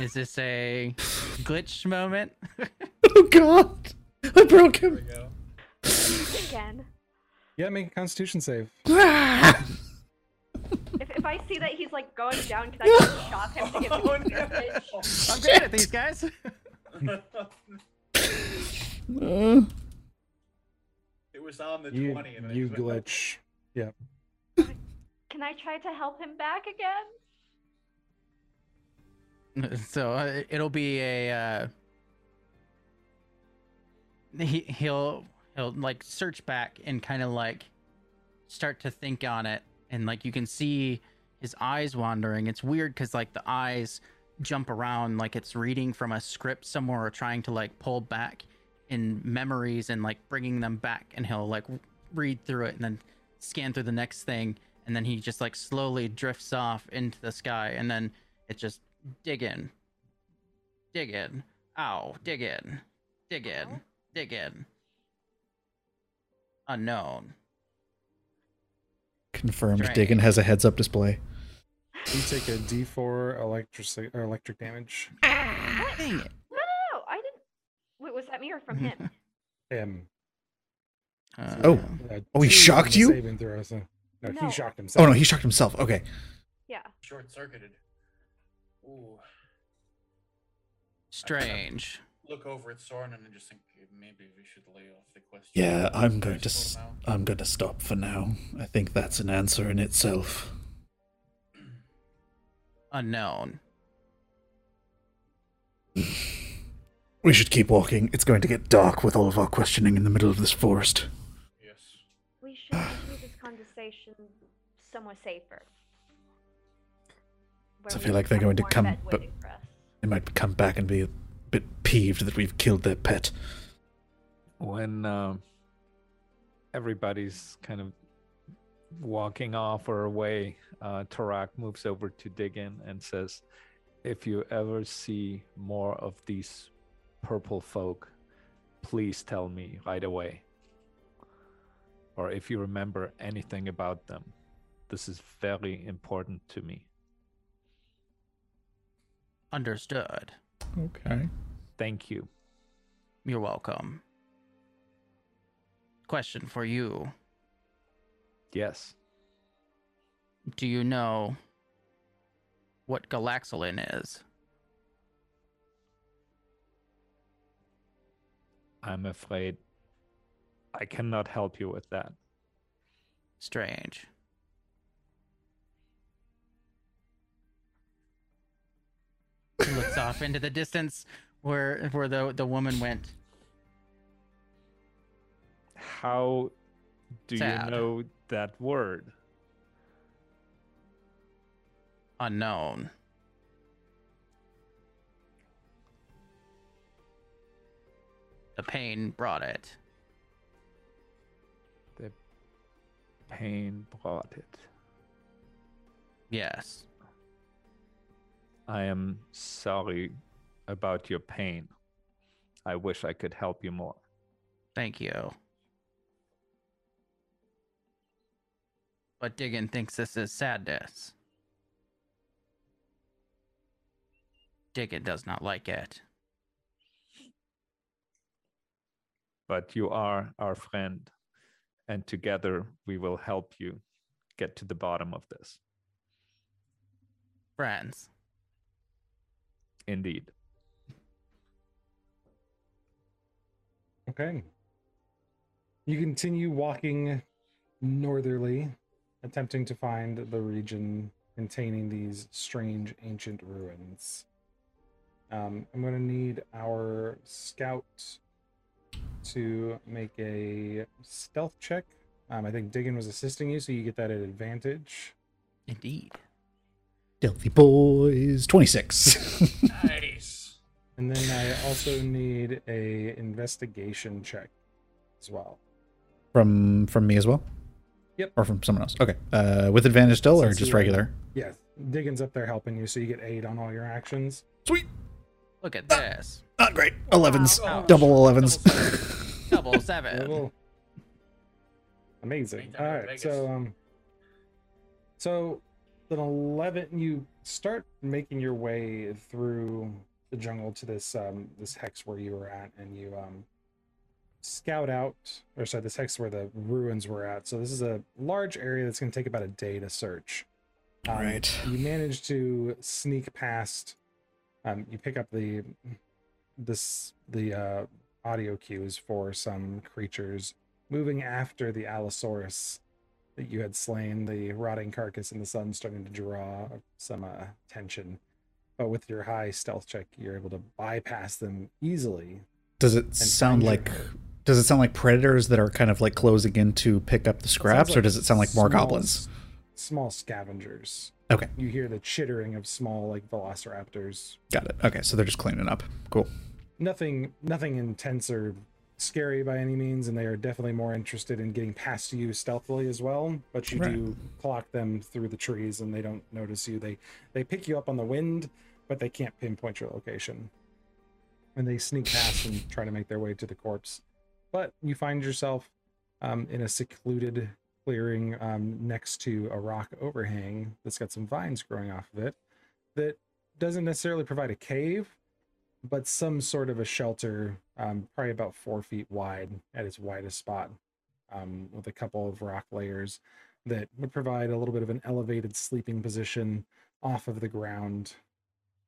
Is this a glitch moment? oh God! I broke There we him. go. Again. Yeah, make a Constitution save. If, if I see that he's like going down, can I just shock him to give him Oh, a advantage? I'm good at these guys. Uh, it was on the You 20. And I you just went, glitch. Yeah. Can I try to help him back again? so uh, it'll be a. Uh, he he'll he'll like search back and kind of like start to think on it, and like you can see his eyes wandering. It's weird because like the eyes jump around like it's reading from a script somewhere or trying to like pull back in memories and like bringing them back and he'll like read through it and then scan through the next thing and then he just like slowly drifts off into the sky and then it just dig in dig in ow dig in dig in dig in unknown confirmed. Strange. Diggin has a heads-up display. You take a D4 electric or electric damage. dang it No, no, no, I didn't. Wait, was that me or from him? Him. Uh, Oh. Uh, Oh, he shocked you? Throw, so- No, No. he shocked himself. Oh no, he shocked himself. Okay. Yeah. Short circuited. Ooh. strange Look over at Soren and just think maybe we should lay off the question. Yeah, I'm going to. slow S- down? I'm going to stop for now. I think that's an answer in itself. unknown We should keep walking. It's going to get dark with all of our questioning in the middle of this forest. Yes. We should continue this conversation somewhere safer. So I feel like they're going to come, but- waiting for us. They might come back and be a bit peeved that we've killed their pet. when um, everybody's kind of walking off or away, uh, Tarak moves over to Diggin and says, "If you ever see more of these purple folk, please tell me right away. Or if you remember anything about them, this is very important to me. Understood. Okay. Thank you." You're welcome. Question for you. Yes. Do you know what Galaxolin is? I'm afraid I cannot help you with that. Strange. Looks off into the distance where where the the woman went. How do Sad. you know that word? Unknown. The pain brought it. The pain brought it. Yes. I am sorry about your pain. I wish I could help you more. Thank you. But Diggin thinks this is sadness. Diggin does not like it. But you are our friend, and together we will help you get to the bottom of this. Friends. Indeed. Okay. You continue walking northerly, attempting to find the region containing these strange ancient ruins. Um, I'm going to need our scout to make a stealth check. Um, I think Diggin was assisting you, so you get that at advantage. Indeed. Stealthy boys. 26. Nice. And then I also need a investigation check as well. from from me as well? Yep. Or from someone else. Okay. Uh, with advantage still or just you're- regular? Yes, Diggin's up there helping you, so you get eight on all your actions. Sweet. Look at this. Not great. 11s. Wow. Double 11s. Double seven. Level. Amazing. Anytime All Vegas. so um, so an eleven. You start making your way through the jungle to this um this hex where you were at, and you um scout out, or sorry, this hex where the ruins were at. So this is a large area that's going to take about a day to search. Um, Right. You manage to sneak past. Um, you pick up the this the uh, audio cues for some creatures moving after the Allosaurus that you had slain, the rotting carcass in the sun starting to draw some uh, tension. But with your high stealth check, you're able to bypass them easily. Does it sound like does it sound like predators that are kind of like closing in to pick up the scraps Sounds or does it sound like more small goblins? Small scavengers. Okay. You hear the chittering of small like velociraptors. Got it. Okay, so they're just cleaning up. Cool. Nothing nothing intense or scary by any means, and they are definitely more interested in getting past you stealthily as well. But you Right. do clock them through the trees and they don't notice you. They they pick you up on the wind, but they can't pinpoint your location. And they sneak past and try to make their way to the corpse. But you find yourself um, in a secluded clearing um, next to a rock overhang that's got some vines growing off of it that doesn't necessarily provide a cave, but some sort of a shelter, um, probably about four feet wide at its widest spot, um, with a couple of rock layers that would provide a little bit of an elevated sleeping position off of the ground.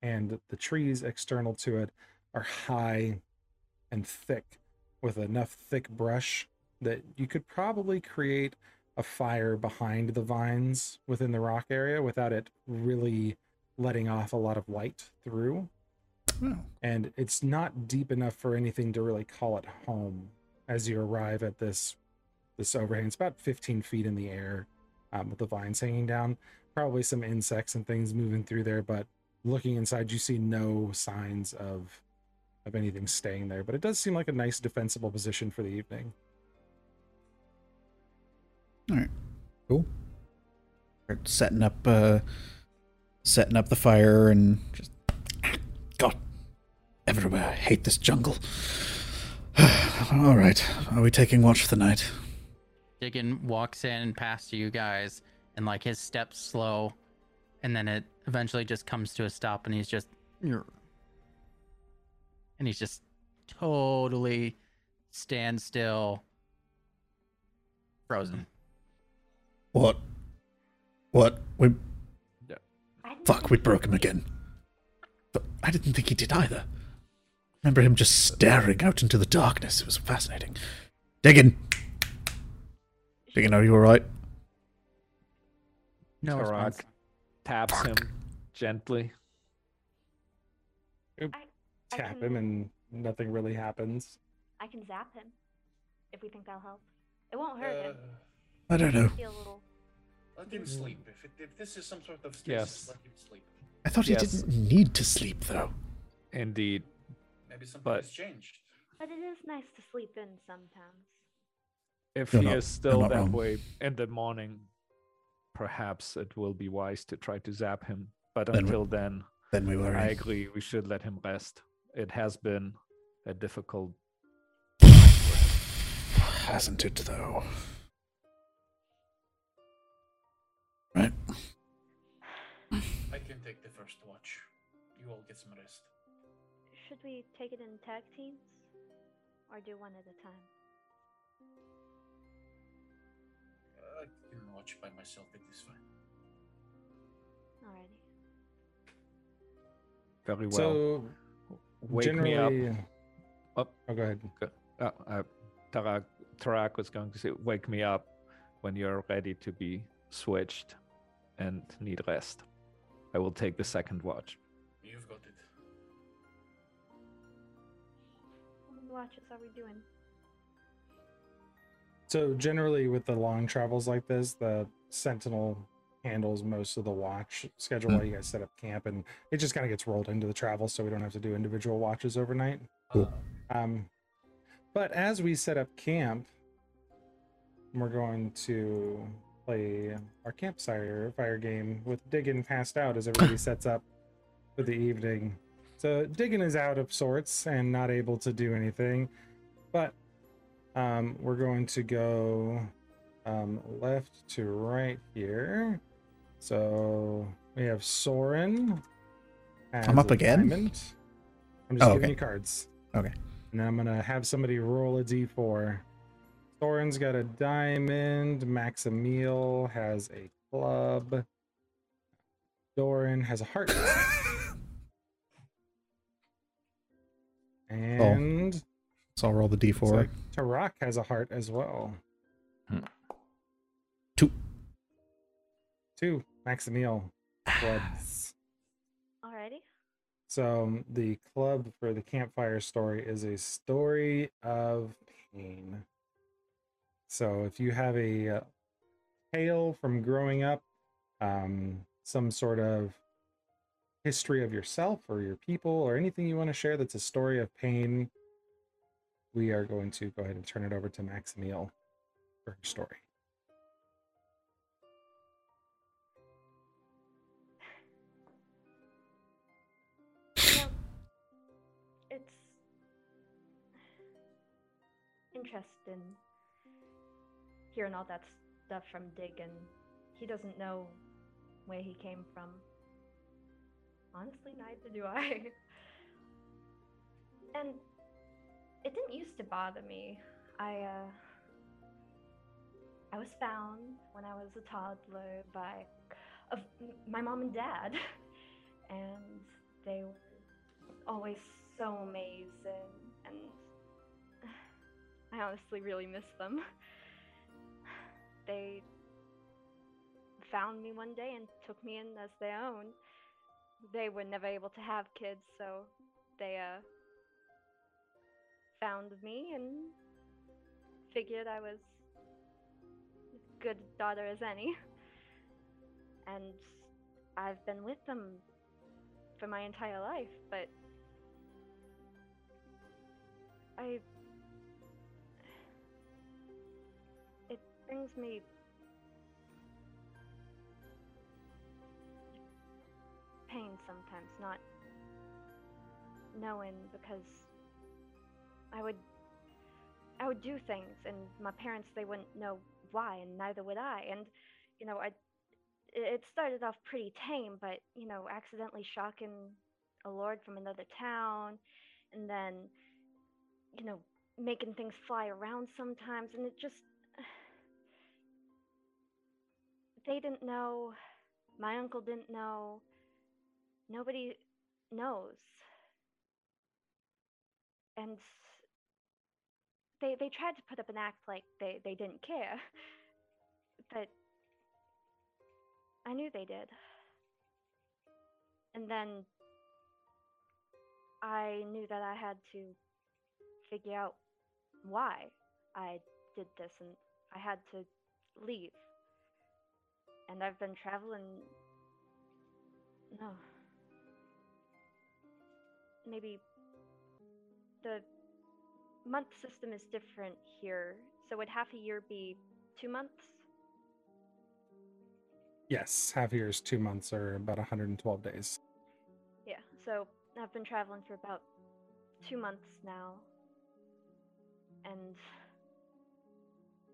And the trees external to it are high and thick, with enough thick brush that you could probably create a fire behind the vines within the rock area without it really letting off a lot of light through. Oh, and it's not deep enough for anything to really call it home as you arrive at this this overhang. It's about 15 feet in the air um, with the vines hanging down probably some insects and things moving through there but looking inside, you see no signs of of anything staying there, but it does seem like a nice defensible position for the evening. All right, cool. Start setting up, uh, setting up the fire, and just God, everywhere. I hate this jungle. All right, are we taking watch for the night? Diggin walks in past you guys, and like his steps slow, and then it eventually just comes to a stop, and he's just, and he's just totally standstill, frozen. What? What? We I didn't fuck. We broke him again. But I didn't think he did either. Remember him just staring out into the darkness. It was fascinating. Diggin. Diggin, are you all right? No Tarak response. taps him gently. I Tap can- him, and nothing really happens. I can zap him if we think that'll help. It won't hurt Uh, him. I don't know. Feel a little. let him sleep. If, it, if this is some sort of stasis, Yes. let him sleep. I thought he didn't need to sleep though. Indeed. Maybe something But- has changed. But it is nice to sleep in sometimes. If You're he not- is you're still not that wrong. way in the morning, perhaps it will be wise to try to zap him. But Then we- until then, Then we were I agree. We should let him rest. It has been a difficult. Hasn't it though? Right. I can take the first watch. You all get some rest. Should we take it in tag teams? Or do one at a time? I can watch by myself. It is fine. Alrighty. Very well. so Wake me up. generally, Up. Oh, go ahead. Uh, uh, Tarak, Tarak was going to say, "Wake me up when you're ready to be switched and need rest." I will take the second watch. You've got it. How many watches are we doing? So generally, with the long travels like this, the Sentinel handles most of the watch schedule Hmm. while you guys set up camp, and it just kind of gets rolled into the travel, so we don't have to do individual watches overnight. Cool. Um, but as we set up camp, we're going to play our campfire fire game with Diggin passed out as everybody sets up for the evening. So Diggin is out of sorts and not able to do anything, but um, we're going to go um, left to right here. So we have Soren. I'm up again? diamond. I'm just Oh, giving okay. you cards. Okay. And then I'm gonna have somebody roll a d4. Soren's got a diamond. Maximil has a club. Doran has a heart. and So I'll roll the d4. like Tarak has a heart as well. Two. Two. Maximil clubs. Alrighty. So um, the club for the campfire story is a story of pain. So if you have a uh, tale from growing up, um, some sort of history of yourself or your people or anything you want to share that's a story of pain, we are going to go ahead and turn it over to Maximil for her story. It's interesting hearing all that stuff from Dig, and he doesn't know where he came from. Honestly, neither do I. and it didn't used to bother me. I uh, I was found when I was a toddler by of my mom and dad, and they were always so amazing, and I honestly really miss them. They found me one day and took me in as their own. They were never able to have kids, so they uh found me and figured I was good daughter as any. And I've been with them for my entire life, but I it brings me pain sometimes not knowing because I would I would do things and my parents they wouldn't know why and neither would I. And you know I it started off pretty tame but you know accidentally shocking a lord from another town and then you know making things fly around sometimes and it just they didn't know my uncle didn't know nobody knows. And they they tried to put up an act like they they didn't care. But i knew they did. And then i knew that i had to figure out why i did this and i had to leave. And i've been traveling no maybe the month system is different here. So would half a year be two months? Yes, half a year is two months or about 112 days. Yeah. So I've been traveling for about two months now. And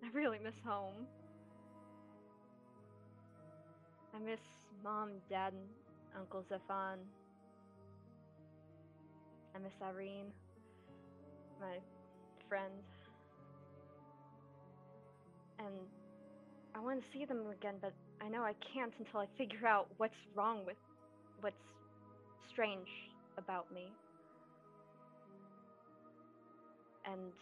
I really miss home. I miss mom, dad, and Uncle Zephan. I miss Irene, my friend. And I want to see them again, but I know I can't until I figure out what's wrong with what's strange about me. And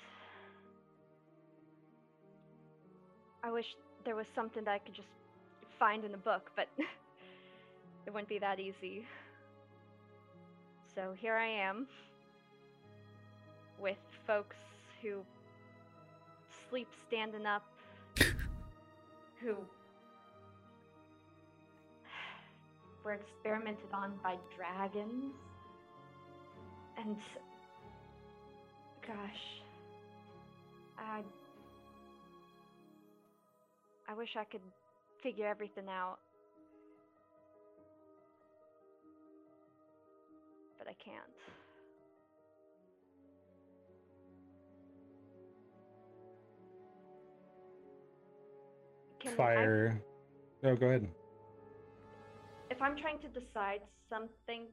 I wish there was something that I could just find in a book, but it wouldn't be that easy. So here I am with folks who sleep standing up, who were experimented on by dragons. And gosh, I I wish I could figure everything out. But I can't. Can I- Fire. Oh, go ahead. if I'm trying to decide something,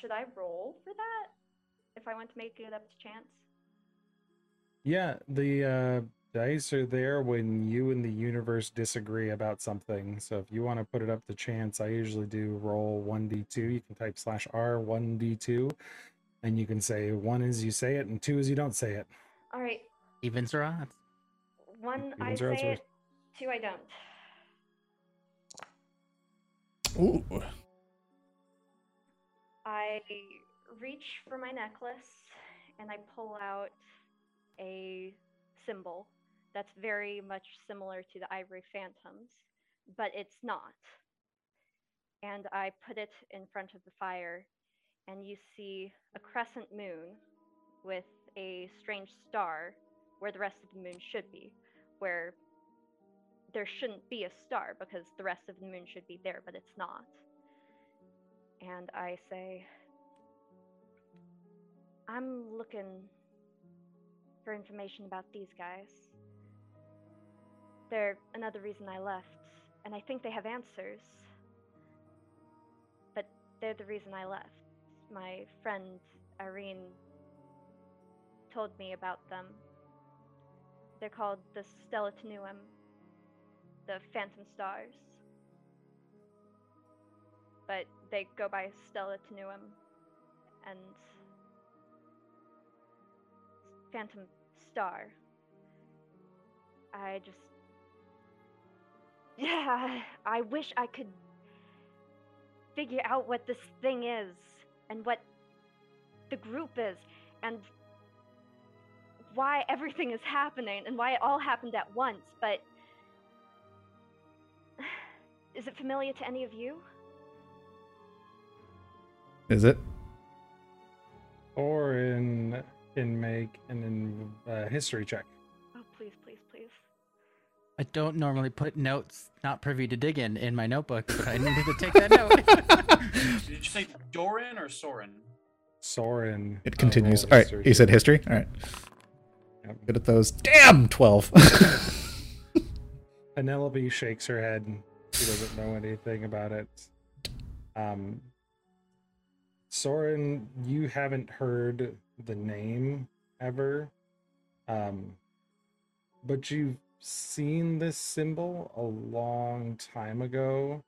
should I roll for that? If I want to make it up to chance? Yeah, the uh, dice are there when you and the universe disagree about something. So if you want to put it up to chance, I usually do roll 1d2. You can type slash r 1d2, and you can say one is you say it, and two is you don't say it. All right, Evens or odds? one I Evens or odds say or- it, two I don't. Ooh. I reach for my necklace and I pull out a symbol that's very much similar to the ivory phantoms, but it's not. And I put it in front of the fire, and you see a crescent moon with a strange star where the rest of the moon should be, where there shouldn't be a star because the rest of the moon should be there, but it's not. And I say, I'm looking for information about these guys. They're another reason I left, and I think they have answers. But they're the reason I left. My friend Irene told me about them. They're called the Stella Tenuum, the Phantom Stars. But they go by Stella Tenuum and Phantom Star. I just. Yeah, I wish I could figure out what this thing is and what the group is and why everything is happening and why it all happened at once, but. Is it familiar to any of you? Is it? Orin in make and in, uh, history check. Oh, please, please, please. I don't normally put notes not privy to dig in in my notebook, but I needed to take that note. Did you say Doran or Soren? Soren. It continues. roll All right, you said history. All right, Yep. good at those. Damn, twelve. Penelope shakes her head. She doesn't know anything about it. Um, Soren, you haven't heard the name ever, um, but you've seen this symbol a long time ago.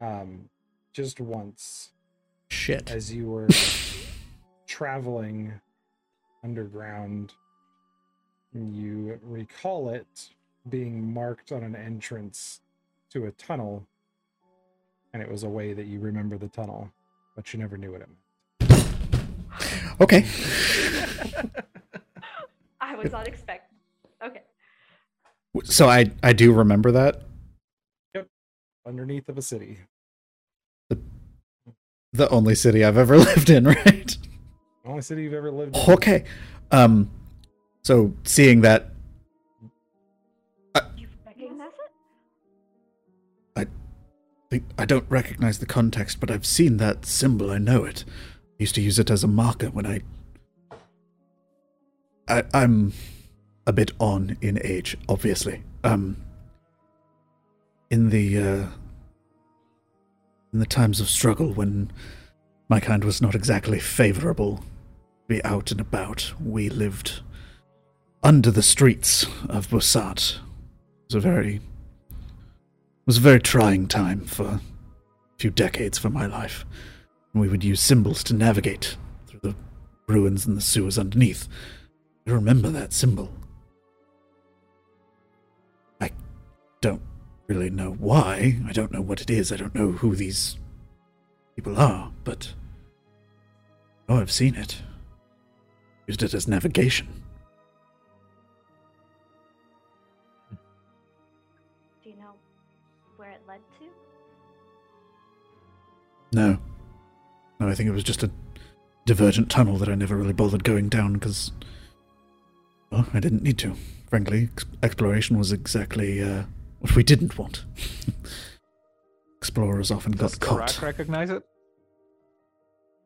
Um, just once Shit. as you were traveling underground. You recall it being marked on an entrance to a tunnel, and it was a way that you remember the tunnel, but you never knew what it meant. Okay. I was not expecting. Okay. So I I do remember that. Yep. Underneath of a city. The only city I've ever lived in, right? Only city you've ever lived in. Okay. Um. So seeing that, I- don't recognize the context, but I've seen that symbol. I know it. I used to use it as a marker when I. I I'm a bit on in age, obviously. Um. In the uh. In the times of struggle, when my kind was not exactly favorable, to be out and about, we lived under the streets of Bussat. It was a very was a very trying time for a few decades for my life. We would use symbols to navigate through the ruins and the sewers underneath. I remember that symbol. I don't really know why. I don't know what it is. I don't know who these people are, but oh, I've seen it. Used it as navigation. No. No, I think it was just a divergent tunnel that I never really bothered going down because. Well, I didn't need to. Frankly, ex- exploration was exactly uh, what we didn't want. Explorers often Does got caught. Karak recognize it?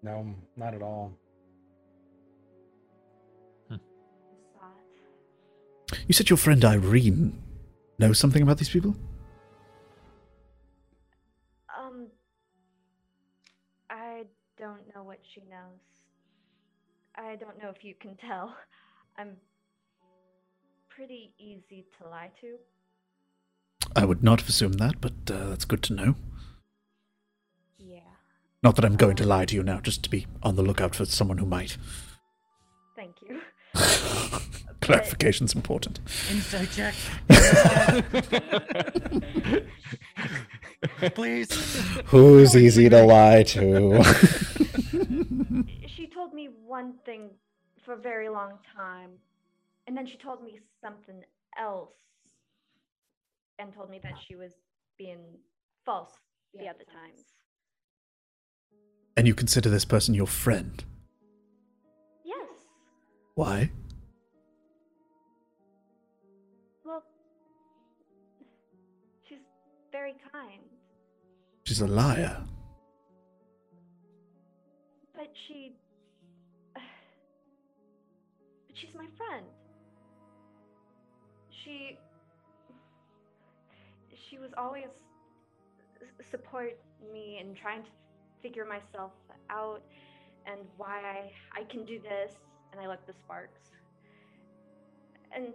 No, not at all. Saw. You said your friend Irene knows something about these people? What she knows. I don't know if you can tell. I'm pretty easy to lie to. I would not have assumed that, but uh, that's good to know. Yeah, Not that I'm going to lie to you now, just to be on the lookout for someone who might. thank you. Clarification's important. Insight check. Please. Who's easy to lie to? She told me one thing for a very long time, and then she told me something else, and told me that she was being false the other times. and you consider this person your friend? Yes. Why? Very kind, She's a liar. but she. But she's my friend. She. She was always support me in trying to figure myself out and why I, I can do this, and I like the sparks. And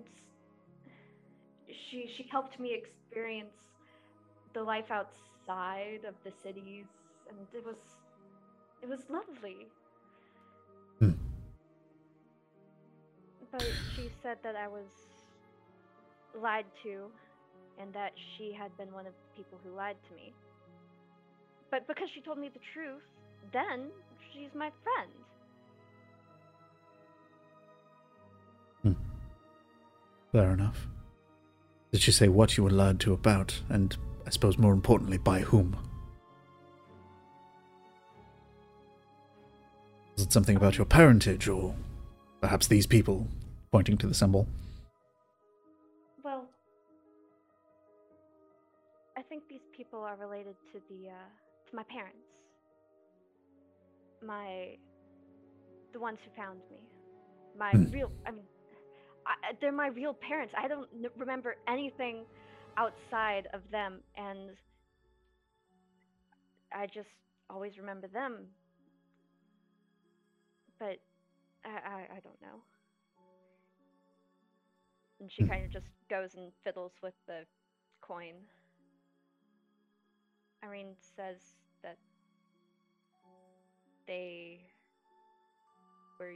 she she helped me experience the life outside of the cities, and it was it was lovely. Hmm. But she said that I was lied to, and that she had been one of the people who lied to me. But because she told me the truth, then she's my friend. Fair enough. Did she say what you were lied to about, and I suppose more importantly, by whom? Was it something about your parentage, or perhaps these people, pointing to the symbol? Well, I think these people are related to the uh, to my parents. My the ones who found me. My Hmm. real I mean I, I- they're my real parents. I don't n- remember anything outside of them and I just always remember them. But I I, I don't know. And she Hmm. kind of just goes and fiddles with the coin. Irene says that they were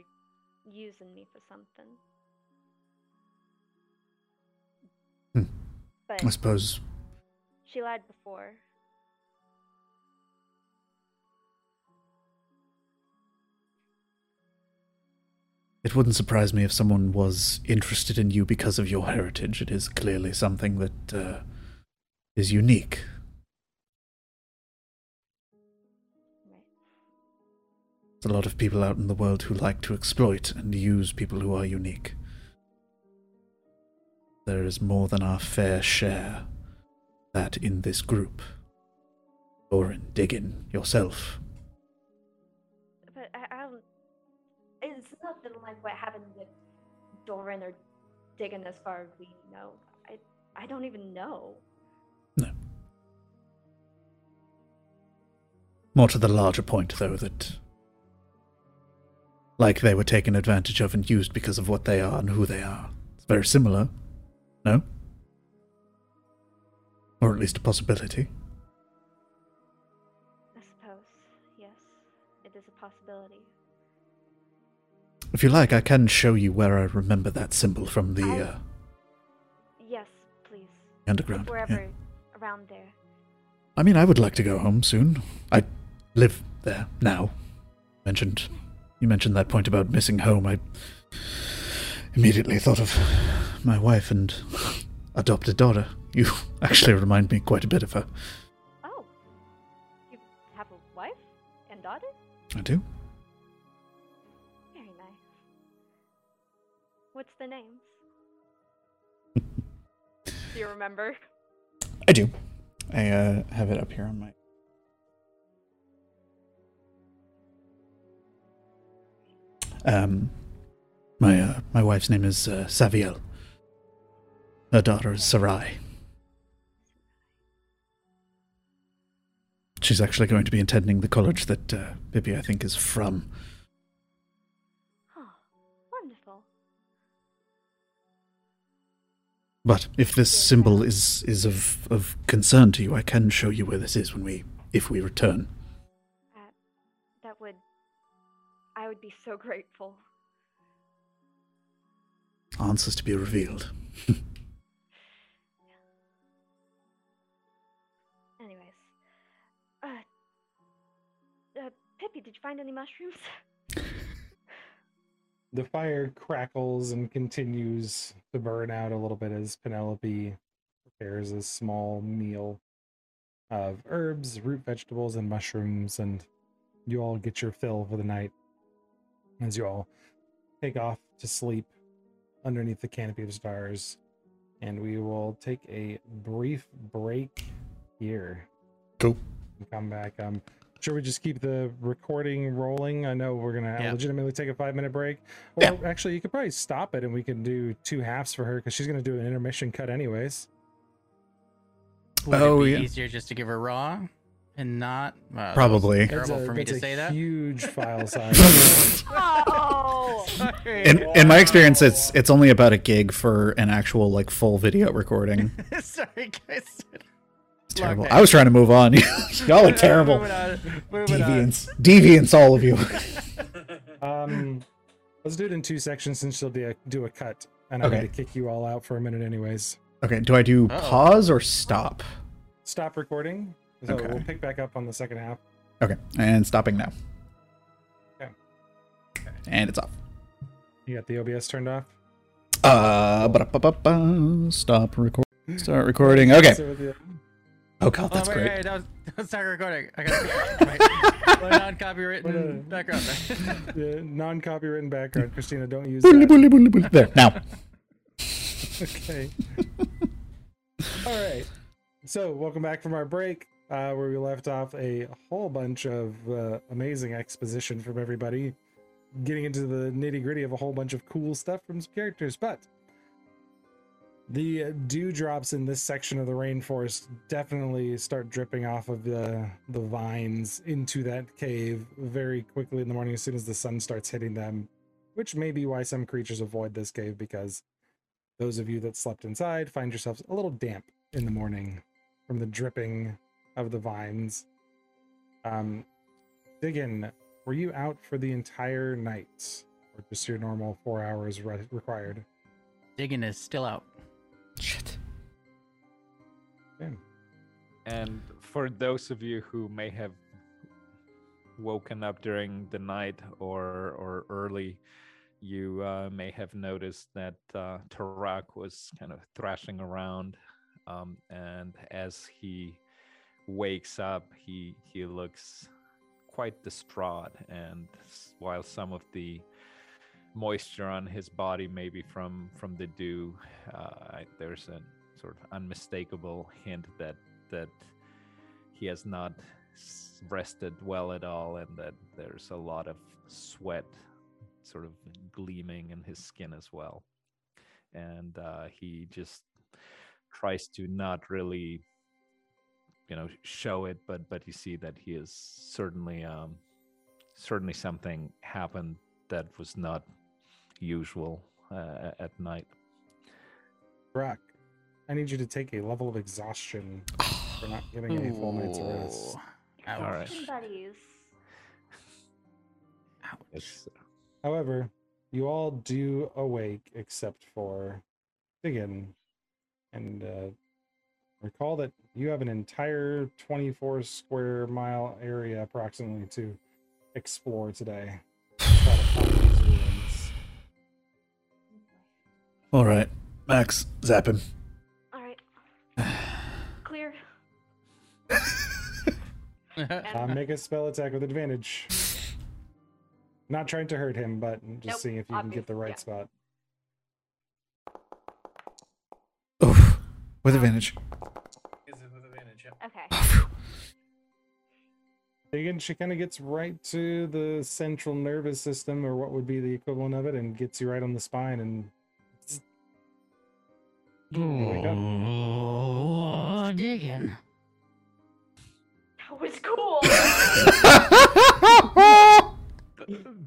using me for something. But I suppose she lied before. it wouldn't surprise me if someone was interested in you because of your heritage. It is clearly something that uh, is unique. Right. There's a lot of people out in the world who like to exploit and use people who are unique. There is more than our fair share that in this group. Or in Diggin yourself. But I, I don't. It's nothing like what happened with Doran or Diggin as far as we know. I I don't even know. No. More to the larger point, though, that. Like they were taken advantage of and used because of what they are and who they are. It's very similar. No? Or at least a possibility. I suppose. Yes, it is a possibility. If you like, I can show you where I remember that symbol from the I- uh, Yes, please. underground. If yeah. wherever around there. I mean, I would like to go home soon. I live there now. Mentioned, you mentioned that point about missing home. I immediately thought of my wife and adopted daughter. You actually remind me quite a bit of her. Oh, you have a wife and daughter? I do. Very nice. What's the names? Do you remember? I do. I uh, have it up here on my. Um, my uh, my wife's name is uh, Saviel. Her daughter is Sarai. She's actually going to be attending the college that uh, Bibi, I think, is from. Huh. Wonderful. But if this symbol is is of of concern to you, I can show you where this is when we if we return. Uh, that would. I would be so grateful. Answers to be revealed. Did you find any mushrooms? The fire crackles and continues to burn out a little bit as Penelope prepares a small meal of herbs, root vegetables, and mushrooms, and you all get your fill for the night as you all take off to sleep underneath the canopy of stars. And we will take a brief break here. Cool. and Come back. Um, should we just keep the recording rolling? I know we're gonna Yeah. legitimately take a five minute break. Or Yeah. actually, you could probably stop it and we can do two halves for her because she's gonna do an intermission cut anyways. Would Oh, it be yeah. easier just to give her raw and not? Uh, wow, that was Probably. Terrible That's a- for me that's to a say that. Huge file size. Oh! in in my experience, it's it's only about a gig for an actual like full video recording. Sorry, guys. It's terrible. Okay. I was trying to move on. Y'all are terrible. Moving on. Deviants, deviants, all of you. um, let's do it in two sections since she'll do a, do a cut, and I'm going to kick you all out for a minute anyways. Okay, do I do Uh-oh. pause or stop? Stop recording. So Okay. we'll pick back up on the second half. Okay, and stopping now. Okay. And it's off. You got the OBS turned off. Uh, stop recording. Start recording. Okay. So Oh god, that's oh, wait, great. Wait, that was, that was recording. I got my non-copywritten background. The non-copywritten background, Christina. Don't use Bully, that. bully, bully, bully. There now. okay. All right. So, welcome back from our break, uh, where we left off a whole bunch of uh, amazing exposition from everybody, getting into the nitty gritty of a whole bunch of cool stuff from some characters. But the dewdrops in this section of the rainforest definitely start dripping off of the the vines into that cave very quickly in the morning as soon as the sun starts hitting them, which may be why some creatures avoid this cave because those of you that slept inside find yourselves a little damp in the morning from the dripping of the vines. Um, Diggin, were you out for the entire night, or just your normal four hours re- required? diggin is still out. Shit. And for those of you who may have woken up during the night or or early, you uh, may have noticed that uh, Tarak was kind of thrashing around, um, and as he wakes up, he he looks quite distraught. And while some of the moisture on his body, maybe from from the dew, uh, there's a sort of unmistakable hint that that he has not rested well at all, and that there's a lot of sweat sort of gleaming in his skin as well. And uh, he just tries to not really, you know, show it, but but you see that he is certainly um, certainly something happened that was not usual uh, at night. Brock, I need you to take a level of exhaustion for not getting a full night's rest. Ouch. All right. Buddies. Ouch. It's, However, you all do awake except for Diggin. And uh, recall that you have an entire 24 square mile area approximately to explore today. All right, Max, zap him. All right. Clear. Uh, make a spell attack with advantage. Not trying to hurt him, but just Nope, seeing if you can get the right yeah. spot. Oh, with advantage. Is it with advantage? Yep. Okay. Again, she kind of gets right to the central nervous system, or what would be the equivalent of it, and gets you right on the spine. And You wake up. Oh, Diggin. That was cool.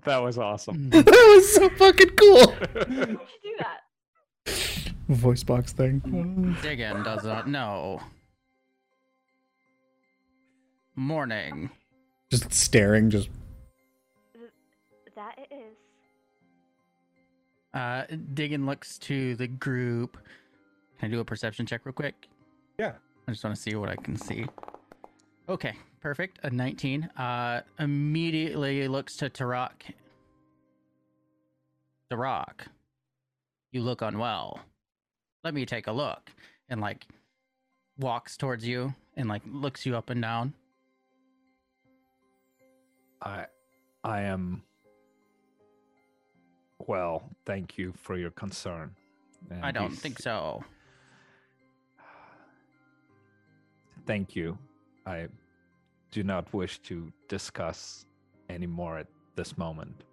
that was awesome. that was so fucking cool. How'd you do that? Voice box thing. Diggin does not know. Morning. Just staring, just That it is. Uh, Diggin looks to the group. Can I do a perception check real quick? yeah, I just want to see what I can see. Okay, perfect. A 19. Uh, immediately looks to Tarak. Tarak, you look unwell. Let me take a look. And like walks towards you and like looks you up and down. I I am well, thank you for your concern. I don't think so. Thank you. I do not wish to discuss any more at this moment.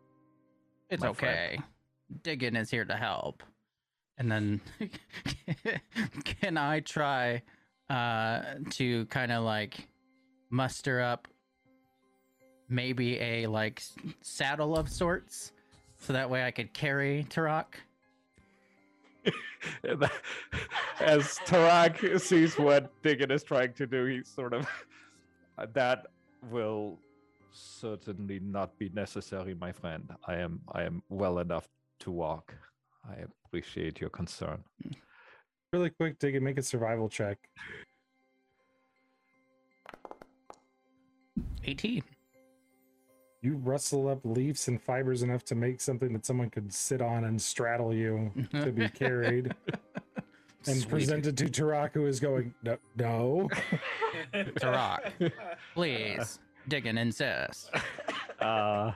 It's okay. friend. Diggin is here to help. And then can I try uh to kind of like muster up maybe a like saddle of sorts so that way I could carry Tarak? As Tarak sees what Diggin is trying to do, he sort of that will certainly not be necessary, my friend. I am I am well enough to walk. I appreciate your concern. really quick, Diggin, make a survival check. 18. You rustle up leaves and fibers enough to make something that someone could sit on and straddle you to be carried. and Sweet. present it to Tarak, who is going, no, no. Tarak, please. Diggin insists. Uh,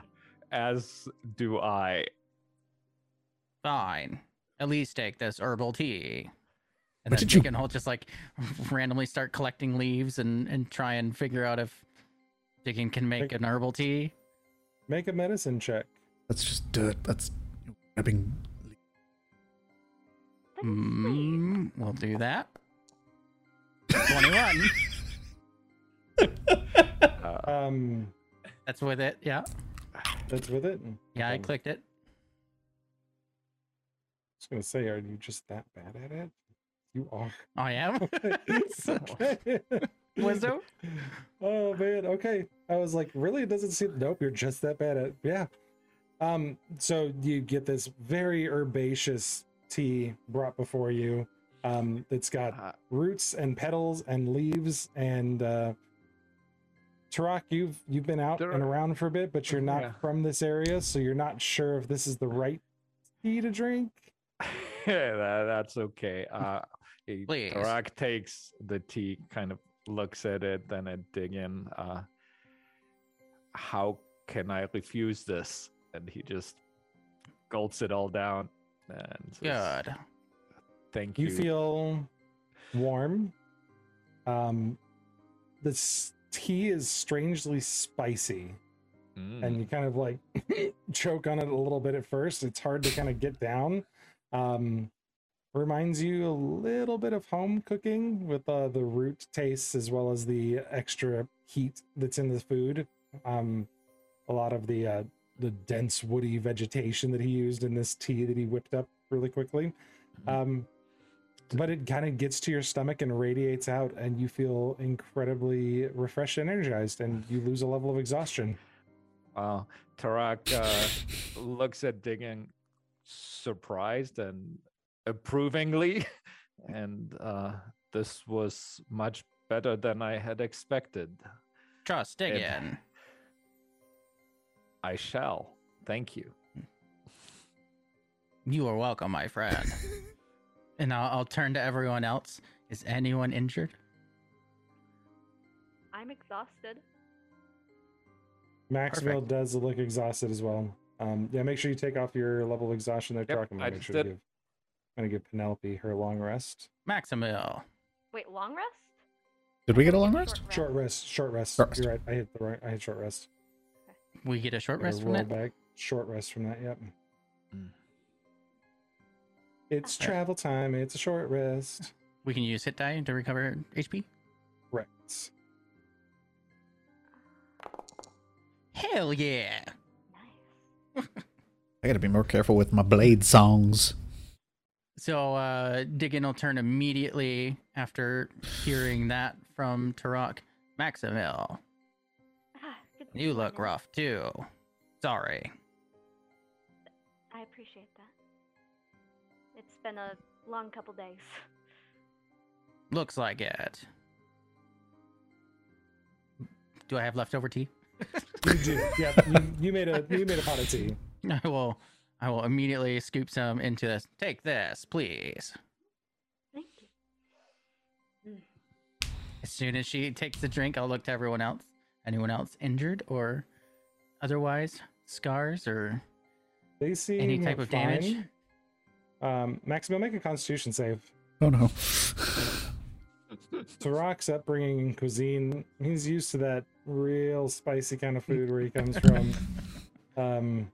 as do I. Fine. At least take this herbal tea. And What then did you- Diggin will just like randomly start collecting leaves and, and try and figure out if Diggin can make Make- an herbal tea. Make a medicine check. That's just dirt. That's grabbing. That is sweet. Mm, we'll do that. 21. Uh, Um, That's with it. Yeah. that's with it. Yeah, I clicked it. I was gonna say, are you just that bad at it? You are. I am. It's okay. Wizzo? Oh man. Okay. I was like, really? It doesn't seem. Nope. You're just that bad at. Yeah. Um. So you get this very herbaceous tea brought before you. Um. It's got uh, roots and petals and leaves and. uh Tarak, you've you've been out There and around for a bit, but you're not Yeah. from this area, so you're not sure if this is the right tea to drink. that, that's okay. Uh, he- Please. Tarak takes the tea, kind of looks at it, then I dig in. Uh, how can I refuse this? And he just gulps it all down and says, Good. Thank you you. feel warm um this tea is strangely spicy Mm. and you kind of like choke on it a little bit at first it's hard to kind of get down um reminds you a little bit of home cooking with uh, the root tastes as well as the extra heat that's in the food. Um a lot of the uh the dense woody vegetation that he used in this tea that he whipped up really quickly. Um but it kind of gets to your stomach and radiates out and you feel incredibly refreshed and energized and you lose a level of exhaustion. Wow. Tarak uh, looks at Diggin surprised and approvingly. And uh, this was much better than I had expected. Trust And- Diggin. I shall. Thank you. You are welcome, my friend. and I'll, I'll turn to everyone else. Is anyone injured? I'm exhausted. Maxwell Perfect. does look exhausted as well. Um, yeah, make sure you take off your level of exhaustion there, Yep, Tark. I'm I gonna make just sure to did. Give, I'm gonna give Penelope her long rest. Maximil. Wait, long rest? Did we get a long rest? Short rest, short rest. Short rest. You're right. I hit the right. I hit short rest. We get a short Gotta rest from that? back. Short rest from that. Yep. Mm. It's Okay. travel time. It's a short rest. We can use hit die to recover HP? Correct. Hell yeah. Nice. I gotta be more careful with my blade songs. So uh Diggin will turn immediately after hearing that from Tarak. Maximil, Ah, you look again. rough too. Sorry. I appreciate that. It's been a long couple days. Looks like it. Do I have leftover tea? You do. yeah. You, you made a you made a pot of tea. I will I will immediately scoop some into this. Take this, please. Thank you. As soon as she takes the drink, I'll look to everyone else. Anyone else injured or otherwise scars or They seem any type of damage? fine. Um, Maximil, make a Constitution save. Oh no. Tarak's upbringing in cuisine, he's used to that real spicy kind of food where he comes from. Um,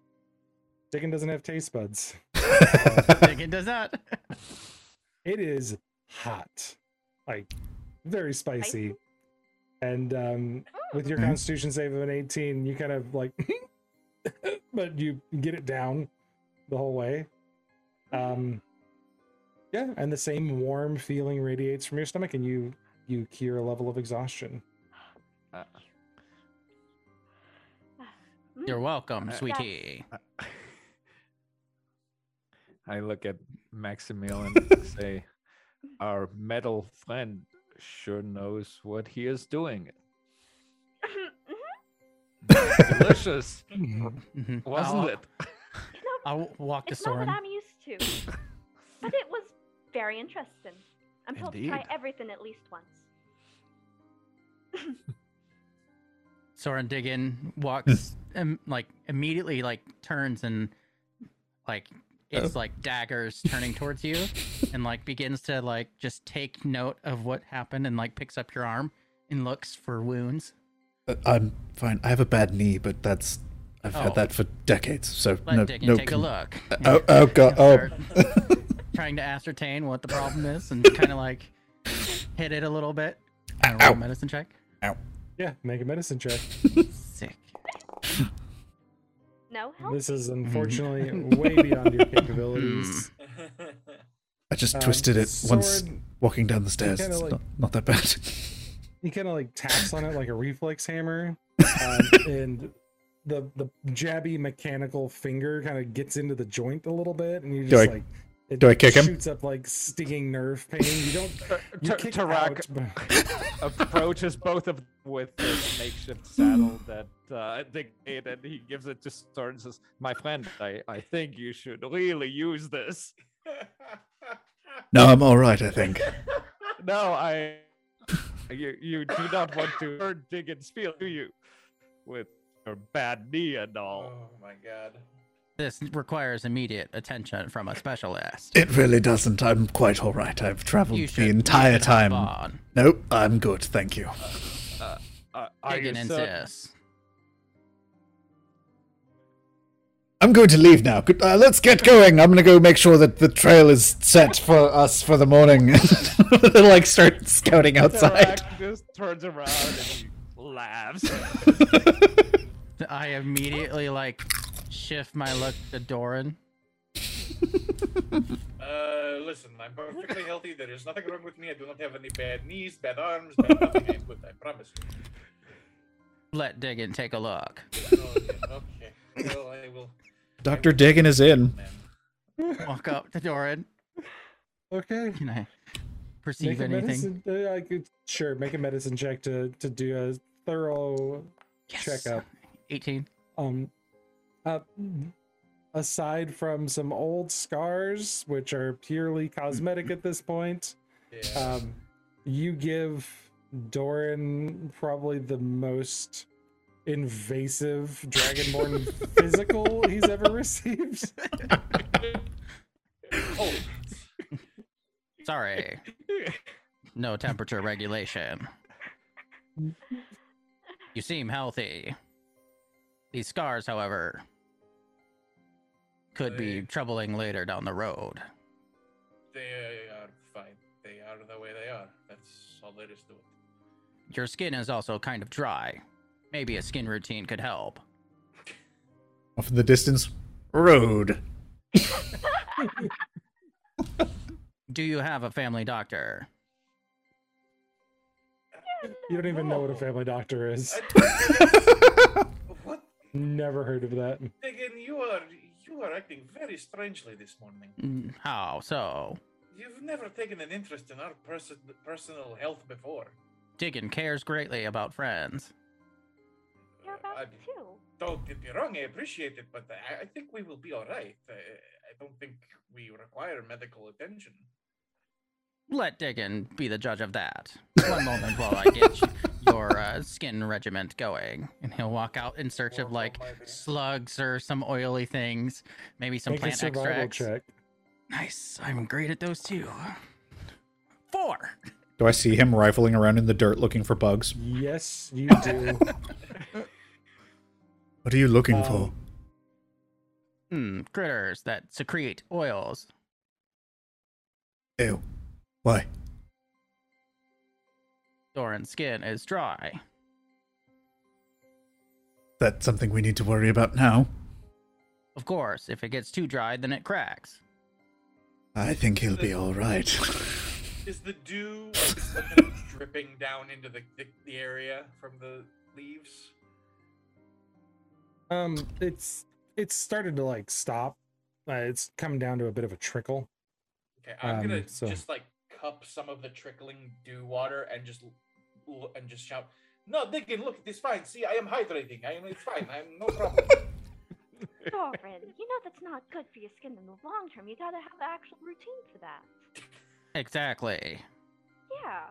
Diggin doesn't have taste buds. Diggin does not. It is hot, like very spicy. And um, with your Mhm. Constitution save of an 18, you kind of like, but you get it down the whole way. Um, yeah, and the same warm feeling radiates from your stomach, and you you cure a level of exhaustion. Uh, Mm, You're welcome, Uh, sweetie. I look at Maximilian and say, Our metal friend sure knows what he is doing. mhm. Delicious, Mhm. wasn't I'll, it? I'll walk to It's not what Soren. I'm used to. But it was Very interesting. I'm told to try Indeed. everything at least once. Soren Diggin walks um, like immediately like turns and like it's like daggers turning towards you and like begins to like just take note of what happened and like picks up your arm and looks for wounds. Uh, I'm fine. I have a bad knee, but that's I've Oh. had that for decades. So Let no, Diggin no. take a look. Uh, oh, oh god. Oh. Trying to ascertain what the problem is and kind of like hit it a little bit. Kinda roll Ow. a medicine check. Yeah, make a medicine check. Sick. No help. This is unfortunately way beyond your capabilities. I just Um, twisted it once walking down the stairs. It's like- not, not that bad. he kind of like taps on it like a reflex hammer um, and the the jabby mechanical finger kind of gets into the joint a little bit and you Do just I- like it do I kick him? shoots up like stinging nerve pain you don't you Ta- Tarak out, but- approaches both of them with this makeshift saddle that uh, they made, and he gives it to Soren and says, "My friend, I, I think you should really use this." no, I'm all right. I think. No, I. You you do not want to hurt Diggin's feel, do you? With your bad knee and all. oh my god. This requires immediate attention from a specialist. It really doesn't. I'm quite all right. I've traveled You the should- entire time. on. Nope, I'm good. Thank you. Uh, are you Diggin certain? insists. I'm going to leave now. Uh, let's get going. I'm gonna go make sure that the trail is set for us for the morning. like start scouting outside. Tarak just turns around and laughs. I immediately like shift my look to Doran. Uh, listen, I'm perfectly healthy. There is nothing wrong with me. I do not have any bad knees, bad arms, bad nothing. I'm good, I promise you. Let Diggin take a look. Okay, okay. Well, I will. Doctor Diggin is in. Walk up to Doran. okay Can I perceive a anything? medicine uh, i could sure make a medicine check to to do a thorough Yes. checkup 18. um uh, aside from some old scars which are purely cosmetic at this point Yeah. um you give doran probably the most invasive dragonborn physical he's ever received oh, Sorry. No temperature regulation. You seem healthy. These scars, however, could be troubling later down the road. they are fine. They are the way they are. That's all there is to it. Your skin is also kind of dry. Maybe a skin routine could help. Off in the distance, road. Do you have a family doctor? you don't even know what a family doctor is what? never heard of that Again, you are you are acting very strangely this morning. Mm, How so? You've never taken an interest in our person personal health before. Diggin cares greatly about friends. You're Uh, about I- to. Don't get me wrong, I appreciate it, but I, I think we will be all right. I, I don't think we require medical attention. Let Diggin be the judge of that. One moment while I get your uh, skin regiment going. And he'll walk out in search of like slugs or some oily things, maybe some make plant survival extracts. check Nice. I'm great at those too. Four. Do I see him rifling around in the dirt looking for bugs? yes you do What are you looking Um, for? Hmm, critters that secrete oils. Ew. Why? Doran's skin is dry. That's something we need to worry about now. Of course, if it gets too dry, then it cracks. I think he'll be all right. Is the dew like, dripping down into the, the, the area from the leaves? Um, it's it's started to like stop. Uh, it's come down to a bit of a trickle. Okay, I'm gonna Um, so- just like cup some of the trickling dew water and just and just shout, "No, Diggin, look, it's fine. See, I am hydrating. I am. It's fine. I'm no problem." Doran, you know that's not good for your skin in the long term. You gotta have an actual routine for that. Exactly. Yeah.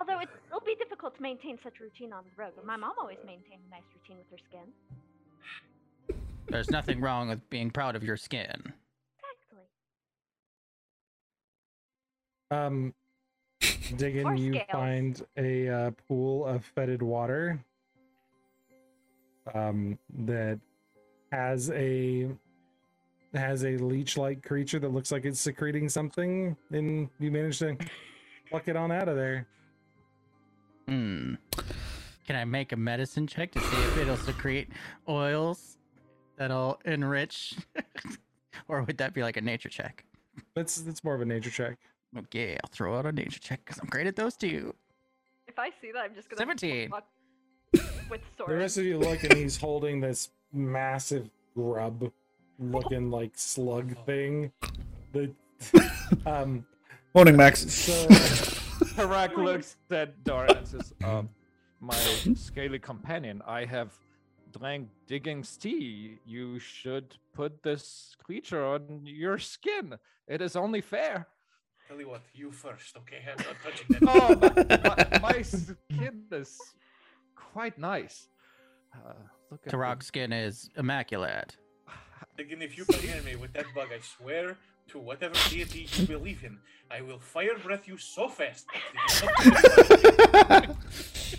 Although it, it'll be difficult to maintain such a routine on the road, but my mom always maintained a nice routine with her skin. There's nothing wrong with being proud of your skin. Exactly. Um, digging, Or you scales. find a uh, pool of fetid water. Um, that has a has a leech-like creature that looks like it's secreting something, and you manage to pluck it on out of there. Hmm. Can I make a medicine check to see if it'll secrete oils that'll enrich? or would that be like a nature check? That's that's more of a nature check. Okay, I'll throw out a nature check because I'm great at those too. If I see that, I'm just gonna 17. fuck with sword. The rest of you look, and he's holding this massive grub-looking like slug thing. The um, Morning, Max. so Tarak looks at Doran and says, um, My scaly companion, I have drank Diggin's tea. You should put this creature on your skin. It is only fair. Tell you what, you first, okay? I'm not touching that. Oh, my, my, my skin is quite nice. Uh, look at the- Tarak's skin is immaculate. Again, if you come near me with that bug, I swear to whatever deity you believe in, I will fire breath you so fast. that it is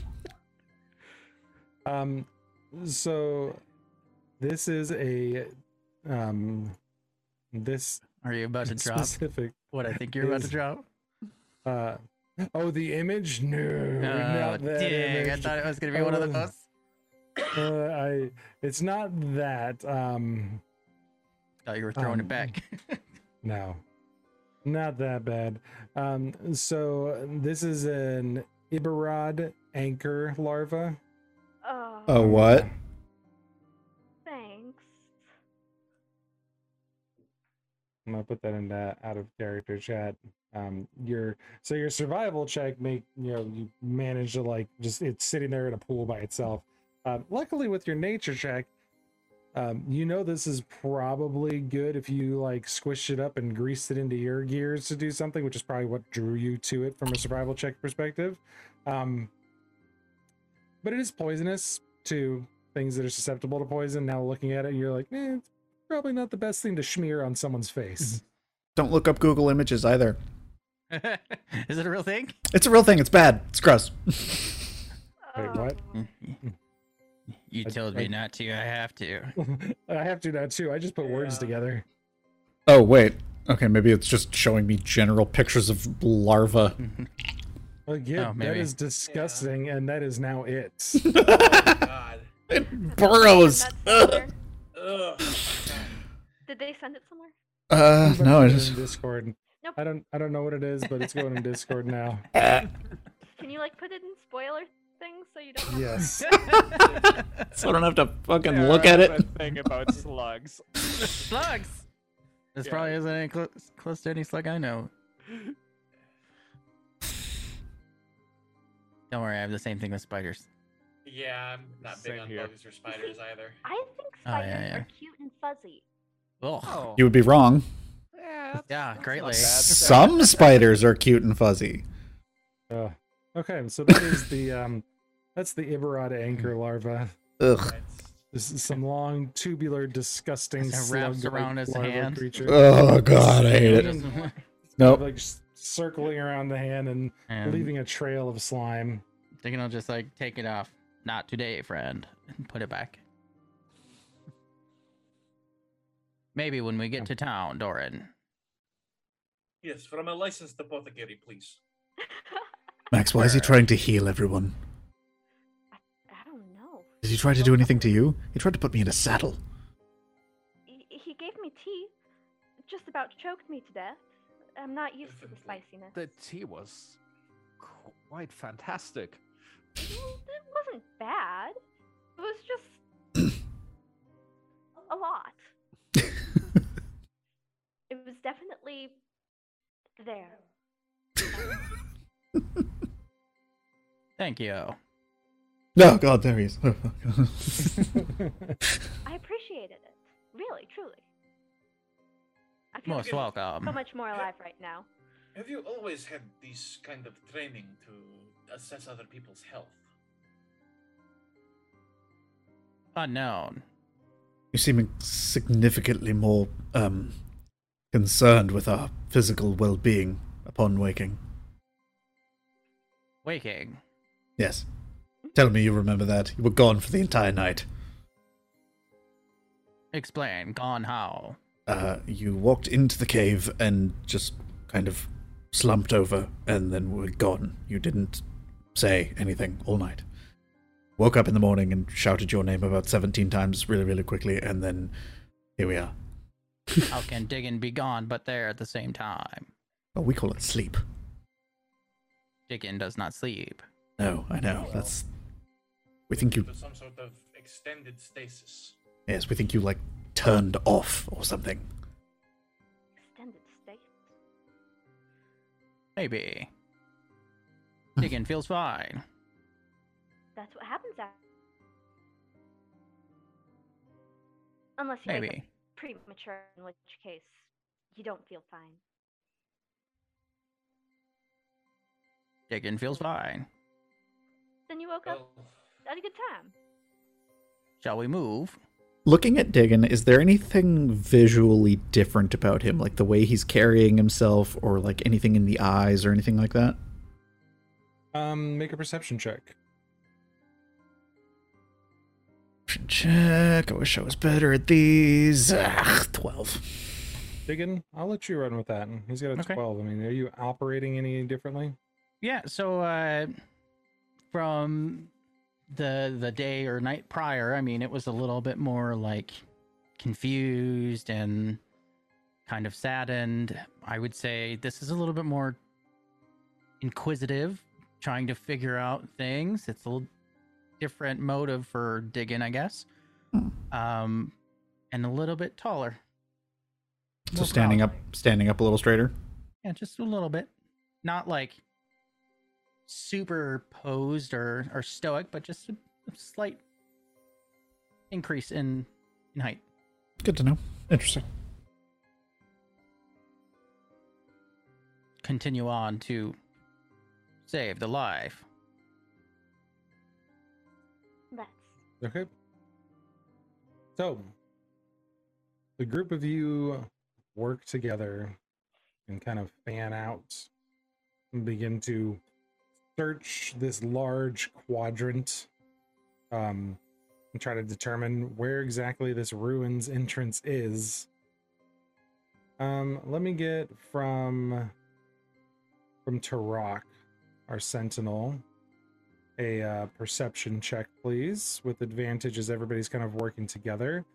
not Um, so this is a um, this Are you about to drop specific. What I think you're about to drop? Uh, oh, the image? No, Oh, not that dang. I thought it was going to be one of Oh. those. Uh, I. It's not that. Um, Thought you were throwing Um, it back. no, not that bad. Um, so this is an Ibarod anchor larva. Oh, Oh, what? I'm gonna put that in that out of character chat. Um, your so your survival check make you know you manage to like just it's sitting there in a pool by itself. Uh, luckily, with your nature check, um, you know this is probably good if you like squish it up and grease it into your gears to do something, which is probably what drew you to it from a survival check perspective. Um, but it is poisonous to things that are susceptible to poison. Now looking at it, you're like, eh, it's probably not the best thing to smear on someone's face. Mm-hmm. Don't look up Google Images either. Is it a real thing? It's a real thing. It's bad. It's gross. Wait, oh. what? Oh. You told I- me not to. I have to. I have to now too. I just put words together. Oh wait. Okay, maybe it's just showing me general pictures of larva. Like, yeah, Oh, that maybe. is disgusting, and that is now it. God. It burrows. Send that somewhere? Ugh. Did they send it somewhere? Uh, Somebody no, I just. Discord. Nope. I don't. I don't know what it is, but it's going in Discord now. Can you like put it in spoiler things so you don't? Have Yes. so I don't have to fucking There look at it. thing about slugs. Slugs. This Yeah. probably isn't any clo- close to any slug I know. Don't worry, I have the same thing with spiders. Yeah, I'm not big on here. bugs or spiders either. I think Oh, yeah, spiders yeah. are cute and fuzzy. Ugh. Oh, You would be wrong. yeah, Yeah, that's greatly. Some spiders are cute and fuzzy. Uh, okay, so that is the um, that's the Ibarada anchor larva. Ugh. This is some long, tubular, disgusting As it wraps around his larva hand. creature. Oh god, I hate it. Kind Nope. like circling around the hand and And leaving a trail of slime. Thinking I'll just like take it off. Not today, friend, and put it back. Maybe when we get to town, Doran. yes, from a licensed apothecary, please. Max, why is he trying to heal everyone? I don't know. Did he try to do anything to you? He tried to put me in a saddle. He, he gave me tea. Just about choked me to death. I'm not used to the spiciness. The tea was quite fantastic. It wasn't bad. It was just definitely there. Thank you. Oh god, there he is. I appreciated it. Really, truly. I feel Most so much more alive right now. Have you always had this kind of training to assess other people's health? Unknown. You seem significantly more um, concerned with our physical well being upon waking. Waking. Yes. Tell me you remember that. You were gone for the entire night. Explain. Gone how? Uh, you walked into the cave and just kind of slumped over and then were gone. You didn't say anything all night. Woke up in the morning and shouted your name about 17 times really, really quickly, and then here we are. How can Diggin be gone but there at the same time? Well, we call it sleep. Diggin does not sleep. No, I know. That's. We think you. To some sort of extended stasis. Yes, we think you, like, turned off or something. Extended state. Maybe. Hmm. Diggin feels fine. That's what happens after. Unless you wake Maybe. Up premature, in which case you don't feel fine. Diggin feels fine. Then you woke up Well, at a good time. Shall we move? Looking at Diggin, is there anything visually different about him? Like the way he's carrying himself, or like anything in the eyes, or anything like that? Um, make a perception check. Check. I wish I was better at these. Ah, 12. Diggin, I'll let you run with that. He's got a Okay. 12. I mean, are you operating any differently? Yeah, so uh from the the day or night prior, I mean, it was a little bit more like confused and kind of saddened. I would say this is a little bit more inquisitive, trying to figure out things. It's a little different motive for Diggin, I guess. Hmm. Um and a little bit taller. So More standing up, standing up a little straighter. Yeah, just a little bit. Not like super posed or, or stoic, but just a, a slight increase in in height. Good to know. Interesting. Continue on to save the life. Okay. So, the group of you work together and kind of fan out and begin to search this large quadrant um, and try to determine where exactly this ruins entrance is. Um, let me get from from Tarak, our sentinel, a uh, perception check, please, with advantage as everybody's kind of working together.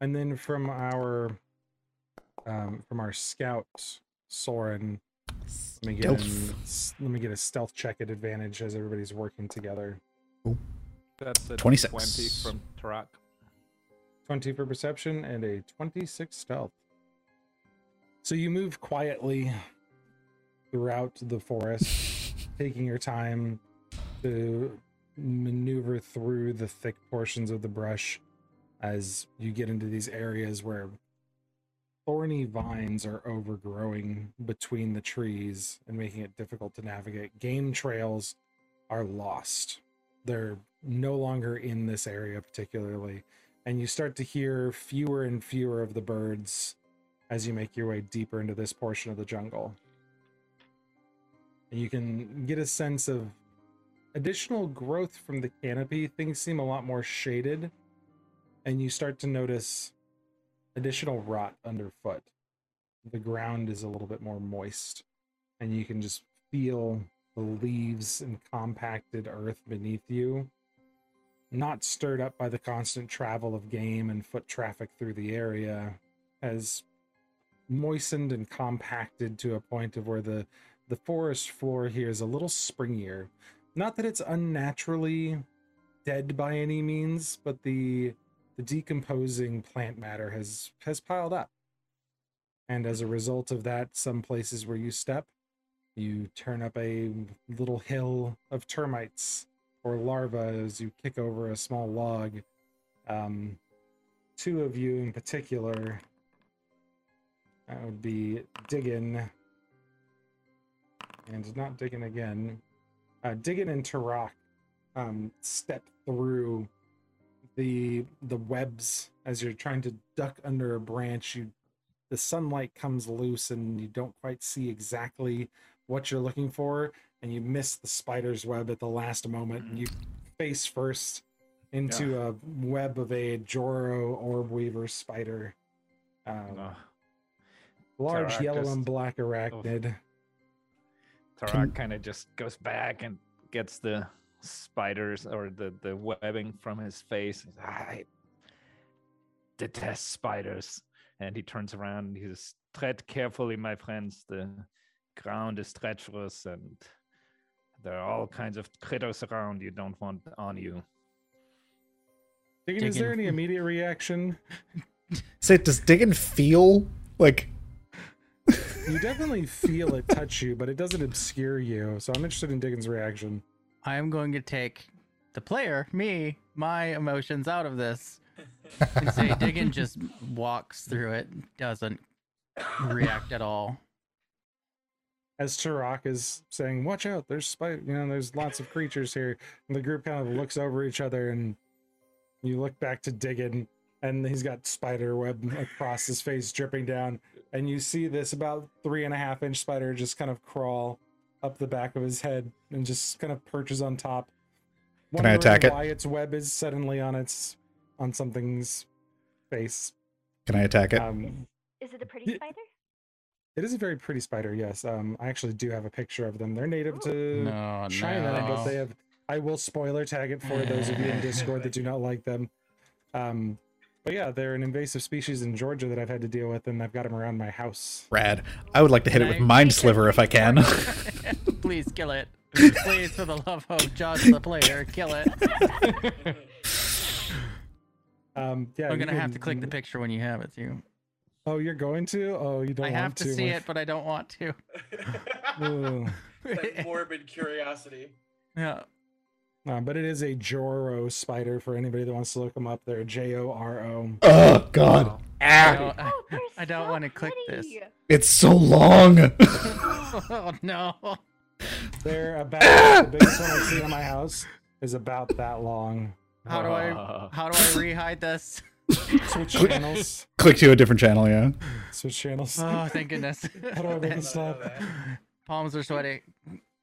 And then from our um, from our scout, Soren, let me get an, Stealth. s- let me get a stealth check at advantage as everybody's working together. That's a 26. 20 from Tarak. 20 for perception and a 26 stealth. So you move quietly throughout the forest, taking your time to maneuver through the thick portions of the brush as you get into these areas where thorny vines are overgrowing between the trees and making it difficult to navigate. Game trails are lost. They're no longer in this area particularly and you start to hear fewer and fewer of the birds as you make your way deeper into this portion of the jungle. And you can get a sense of additional growth from the canopy. Things seem a lot more shaded, and you start to notice additional rot underfoot. The ground is a little bit more moist, and you can just feel the leaves and compacted earth beneath you not stirred up by the constant travel of game and foot traffic through the area, has moistened and compacted to a point of where the the forest floor here is a little springier. Not that it's unnaturally dead by any means, but the the decomposing plant matter has has piled up. And as a result of that, some places where you step, you turn up a little hill of termites or larvae as you kick over a small log. Um, two of you in particular, that would be Diggin and not Diggin again. Uh, Diggin and Tarak um, step through the the webs as you're trying to duck under a branch. You the sunlight comes loose and you don't quite see exactly what you're looking for, and you miss the spider's web at the last moment. And you face first into a web of a Joro orb weaver spider. Um, Ugh. large Tarak yellow just- and black arachnid. Tarak kind of just goes back and gets the spiders or the, the webbing from his face. He's, I detest spiders. And he turns around and he says, Tread carefully, my friends. The ground is treacherous and there are all kinds of critters around you don't want on you. Diggin, is there any immediate reaction? Say, does Diggin feel like You definitely feel it touch you, but it doesn't obscure you. So I'm interested in Diggin's reaction. I am going to take the player, me, my emotions out of this and say Diggin just walks through it, doesn't react at all. As Tarak is saying, "Watch out! There's spider. You know, there's lots of creatures here." And the group kind of looks over each other, and you look back to Diggin, and he's got spider web across his face, dripping down. And you see this about three and a half inch spider just kind of crawl up the back of his head and just kind of perches on top. Can I attack wondering it? Why its web is suddenly on its on something's face. can I attack it? Um, Is it a pretty spider? it is a very pretty spider. Yes. Um, I actually do have a picture of them. They're native to No, China, but they have. I will spoiler tag it for those of you in Discord that do not like them. Um, but yeah, they're an invasive species in Georgia that I've had to deal with, and I've got them around my house. Rad. I would like to hit it with I- Mind Sliver if I can. Please kill it. Please, for the love of Josh the player, kill it. Um, yeah, I'm gonna have to click the picture when you have it too. Oh, you're going to? Oh, you don't. Want to. I have to see it, but I don't want to. Ooh. that morbid curiosity. yeah. Uh, but it is a Joro spider for anybody that wants to look them up. They're J O R O. oh God. I Ah, don't, I, Oh, I don't so want to click this. it's so long. oh no. They're about the biggest one I've seen in my house is about that long. How do I Uh, how do I rehide this? Switch channels. Click to a different channel, yeah. Switch channels. Oh, thank goodness. How do I make it stop? Palms are sweaty.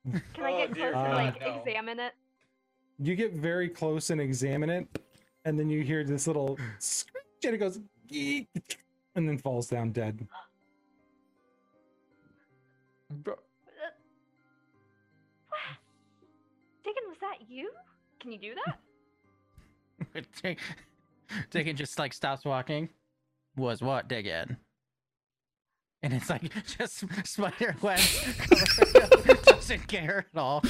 Can I Oh, get dear close and God, like no. examine it? You get very close and examine it, and then you hear this little screech, and it goes, "Eek," and then falls down dead. Uh, Diggin, was that you? Can you do that? Dig- Diggin just like stops walking. Was what Diggin? And it's like just spider web. Doesn't care at all.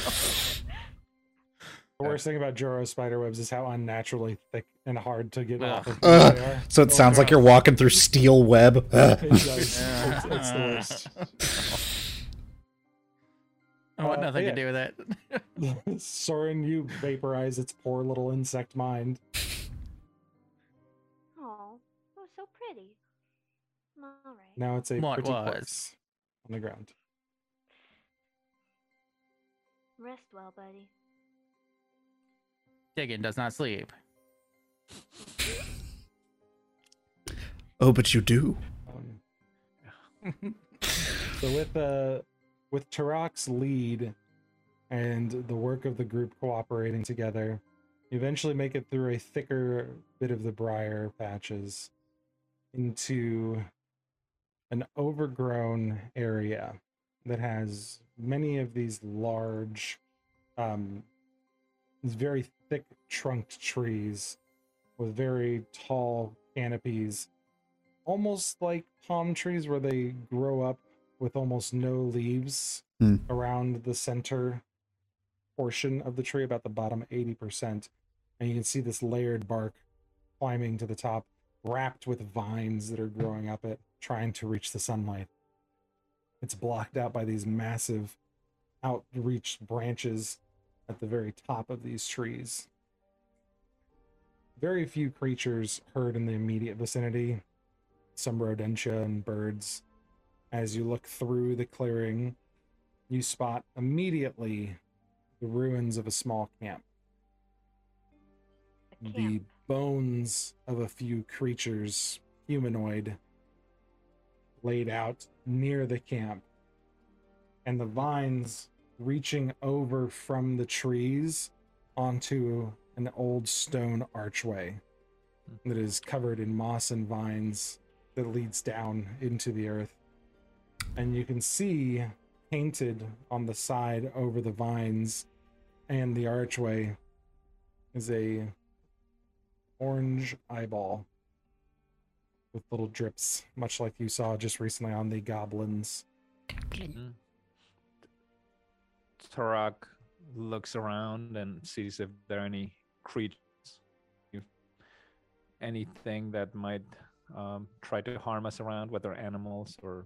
The worst thing about Joro spider webs is how unnaturally thick and hard to get off of. Ugh. they are. So it Oh, sounds like you're walking through steel web. Ugh. It. It's, it's the worst. I want Uh, nothing yeah. to do with it. Soren, you vaporize its poor little insect mind. Oh, it was so pretty. All right. Now it's a What pretty was? corpse on the ground. Rest well, buddy. Diggin does not sleep. Oh, but you do. Um, so with uh with Tarak's lead and the work of the group cooperating together, you eventually make it through a thicker bit of the briar patches into an overgrown area that has many of these large um these very thick trunked trees with very tall canopies almost like palm trees where they grow up with almost no leaves Hmm. around the center portion of the tree, about the bottom 80%. And you can see this layered bark climbing to the top, wrapped with vines that are growing up it, trying to reach the sunlight. It's blocked out by these massive outreached branches at the very top of these trees. Very few creatures heard in the immediate vicinity, some rodentia and birds. As you look through the clearing, you spot immediately the ruins of a small camp. A The bones of a few creatures, humanoid, laid out near the camp, and the vines reaching over from the trees onto an old stone archway that is covered in moss and vines that leads down into the earth. And you can see painted on the side over the vines and the archway is a orange eyeball with little drips, much like you saw just recently on the goblins. Mm. Tarak looks around and sees if there are any creatures, anything that might um, try to harm us around, whether animals or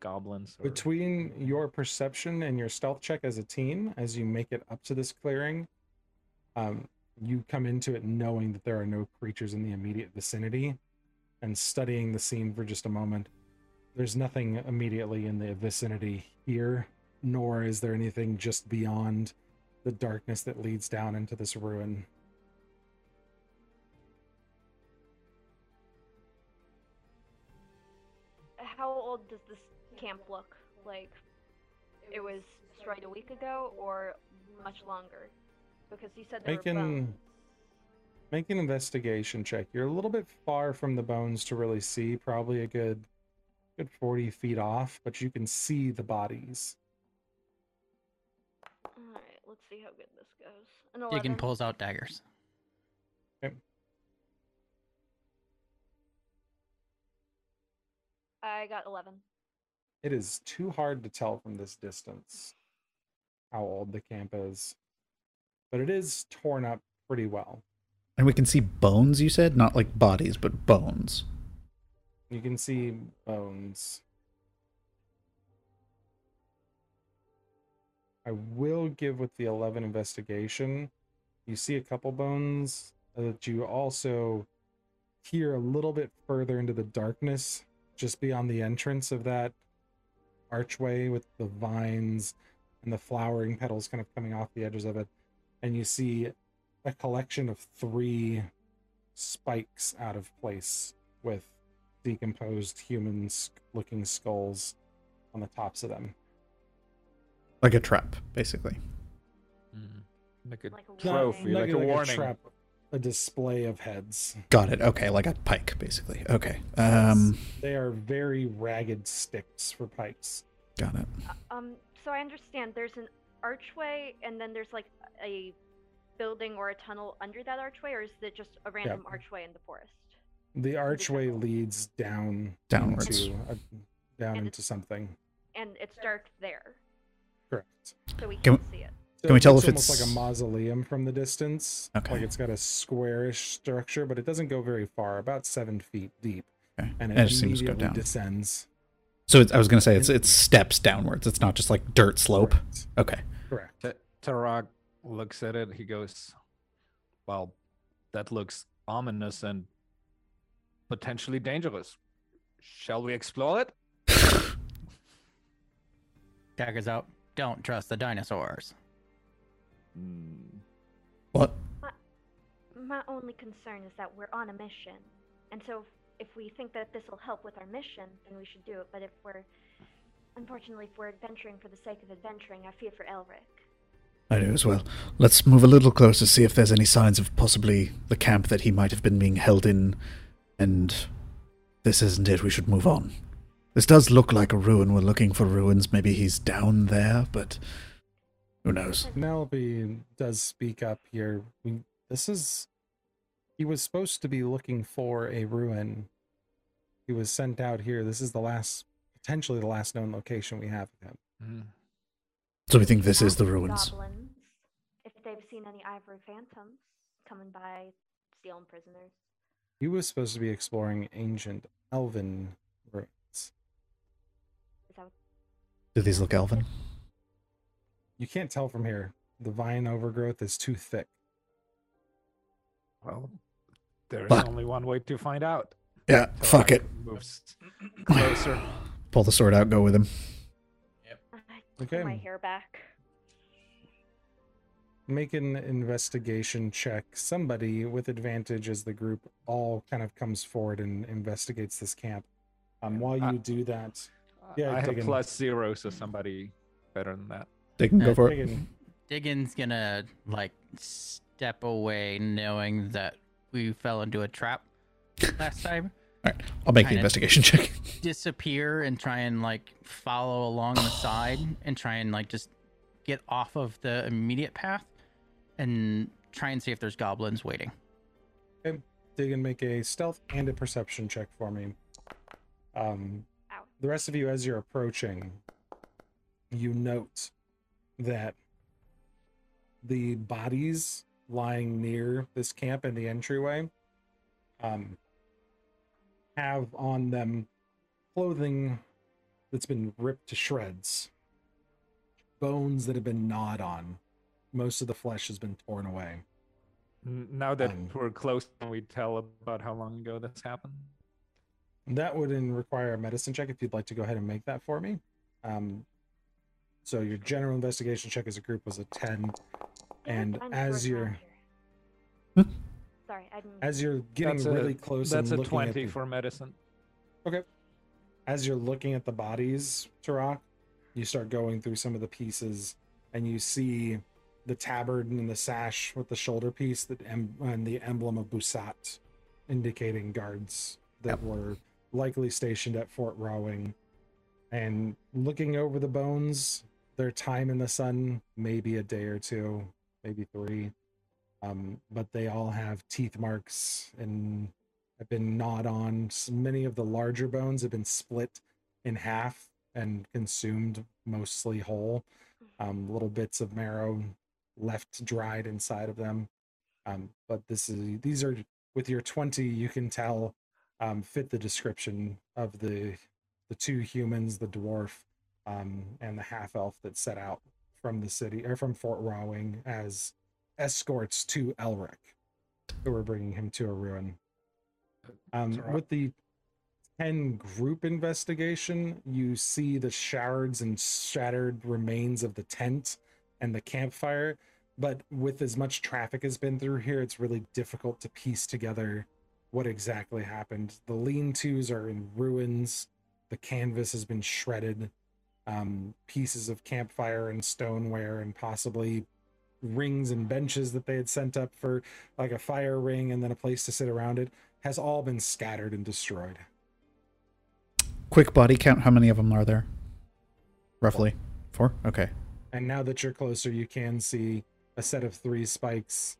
goblins. Or... Between your perception and your stealth check as a team, as you make it up to this clearing, um, you come into it knowing that there are no creatures in the immediate vicinity and studying the scene for just a moment. There's nothing immediately in the vicinity here, nor is there anything just beyond the darkness that leads down into this ruin. How old does this camp look? Like, it was destroyed a week ago or much longer? Because you said there Make were an bones. make an investigation check. You're a little bit far from the bones to really see, probably a good good 40 feet off, but you can see the bodies. Alright, see how good this goes. An Diggin 11. pulls out daggers. I got 11. It is too hard to tell from this distance how old the camp is, but it is torn up pretty well. And we can see bones, you said? Not like bodies, but bones. You can see bones. I will give with the 11 investigation. You see a couple bones uh, that you also hear a little bit further into the darkness, just beyond the entrance of that archway with the vines and the flowering petals kind of coming off the edges of it. And you see a collection of three spikes out of place with decomposed human looking skulls on the tops of them. Like a trap, basically. Mm. Like a Like trophy, warning. like, a warning. trap, a display of heads. Got it. Okay, like a pike, basically. Okay. Um, They are very ragged sticks for pikes. got it. Um, so I understand there's an archway and then there's like a building or a tunnel under that archway, or is it just a random archway in the forest? The archway leads down Downwards. into a, down And into something. And it's dark there, Correct. so we Can can't see it. So Can we it tell looks if almost it's- like a mausoleum from the distance? Okay. Like it's got a squarish structure, but it doesn't go very far, about seven feet deep, Okay. and it And it just seems to go down. descends. So it's, I was gonna say it's it's steps downwards. It's not just like dirt slope. Correct. Okay. Correct. Ta- Tarak looks at it. He goes, "Well, that looks ominous and potentially dangerous. Shall we explore it?" Daggers out. Don't trust the dinosaurs. Mm, What? My only concern is that we're on a mission, and so if, if we think that this will help with our mission, then we should do it. But if we're, unfortunately, if we're adventuring for the sake of adventuring, I fear for Elric. I do as well. Let's move a little closer, to see if there's any signs of possibly the camp that he might have been being held in. And this isn't it. We should move on. This does look like a ruin. We're looking for ruins. Maybe he's down there, but who knows? Penelope does speak up here. We, this is. He was supposed to be looking for a ruin. He was sent out here. This is the last, potentially the last known location we have of him. mm. So we think this is the ruins. Goblins if they've seen any ivory phantoms coming by stealing prisoners. He was supposed to be exploring ancient elven ruins. Is that what Do these look elven? You can't tell from here. The vine overgrowth is too thick. Well, there's Fuck. only one way to find out. Yeah, fuck it. Moves closer. Pull the sword out, go with him. Yep. Okay. my hair back. Make an investigation check. Somebody with advantage as the group all kind of comes forward and investigates this camp. Um, while Uh, you do that, Yeah, I have dig plus zero, so somebody better than that. They can go Uh, for it. Diggin, Diggin's gonna like step away, knowing that we fell into a trap last time. All right, I'll make the kinda- investigation check. Disappear and try and like follow along the side and try and like just get off of the immediate path and try and see if there's goblins waiting. dig and make a stealth and a perception check for me. Um, Ow. The rest of you, as you're approaching, you note that the bodies lying near this camp in the entryway um, have on them clothing that's been ripped to shreds, bones that have been gnawed on. Most of the flesh has been torn away. Now that Um, we're close, can we tell about how long ago this happened? That would in require a medicine check if you'd like to go ahead and make that for me. Um, so your general investigation check as a group was a 10. And I'm as you're round here. Sorry, I didn't. as you're getting That's a- really close That's a and looking at twenty the, for medicine. Okay. As you're looking at the bodies, Tarak, you start going through some of the pieces and you see the tabard and the sash with the shoulder piece that em- and the emblem of Busat, indicating guards that Yep. were likely stationed at Fort Rowing. And looking over the bones, their time in the sun, maybe a day or two, maybe three. Um, but they all have teeth marks and have been gnawed on. Many of the larger bones have been split in half and consumed mostly whole. Um, little bits of marrow left dried inside of them. Um, but this is these are with your 20, you can tell um, fit the description of the the two humans, the dwarf, um, and the half elf that set out from the city or from Fort Rowing as escorts to Elric, who were bringing him to a ruin. Um, with the 10 group investigation, you see the shards and shattered remains of the tent and the campfire. But with as much traffic has been through here, it's really difficult to piece together what exactly happened. The lean tos are in ruins, the canvas has been shredded, um, pieces of campfire and stoneware, and possibly rings and benches that they had sent up for like a fire ring and then a place to sit around it has all been scattered and destroyed. Quick body count. How many of them are there? Roughly four. Okay. And now that you're closer, you can see a set of three spikes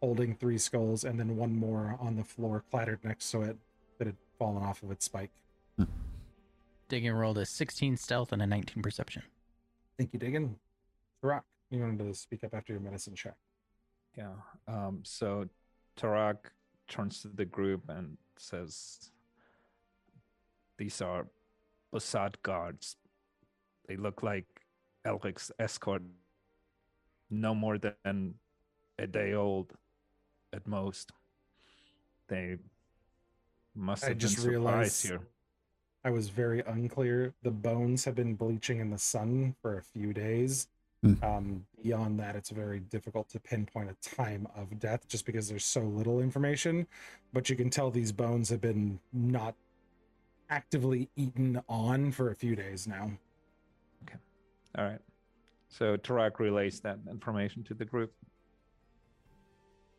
holding three skulls, and then one more on the floor clattered next to it that had fallen off of its spike. Diggin rolled a 16 stealth and a 19 perception. Thank you, Diggin. Rock, you wanted to speak up after your medicine check. Yeah. Um, so Tarak turns to the group and says, These are Basad guards. They look like Elric's escort. No more than a day old at most. They must I have just been surprised realized- here. I was very unclear. The bones have been bleaching in the sun for a few days. Hmm. Um, beyond that, it's very difficult to pinpoint a time of death just because there's so little information. But you can tell these bones have been not actively eaten on for a few days now. Okay. All right. So Tarak relays that information to the group.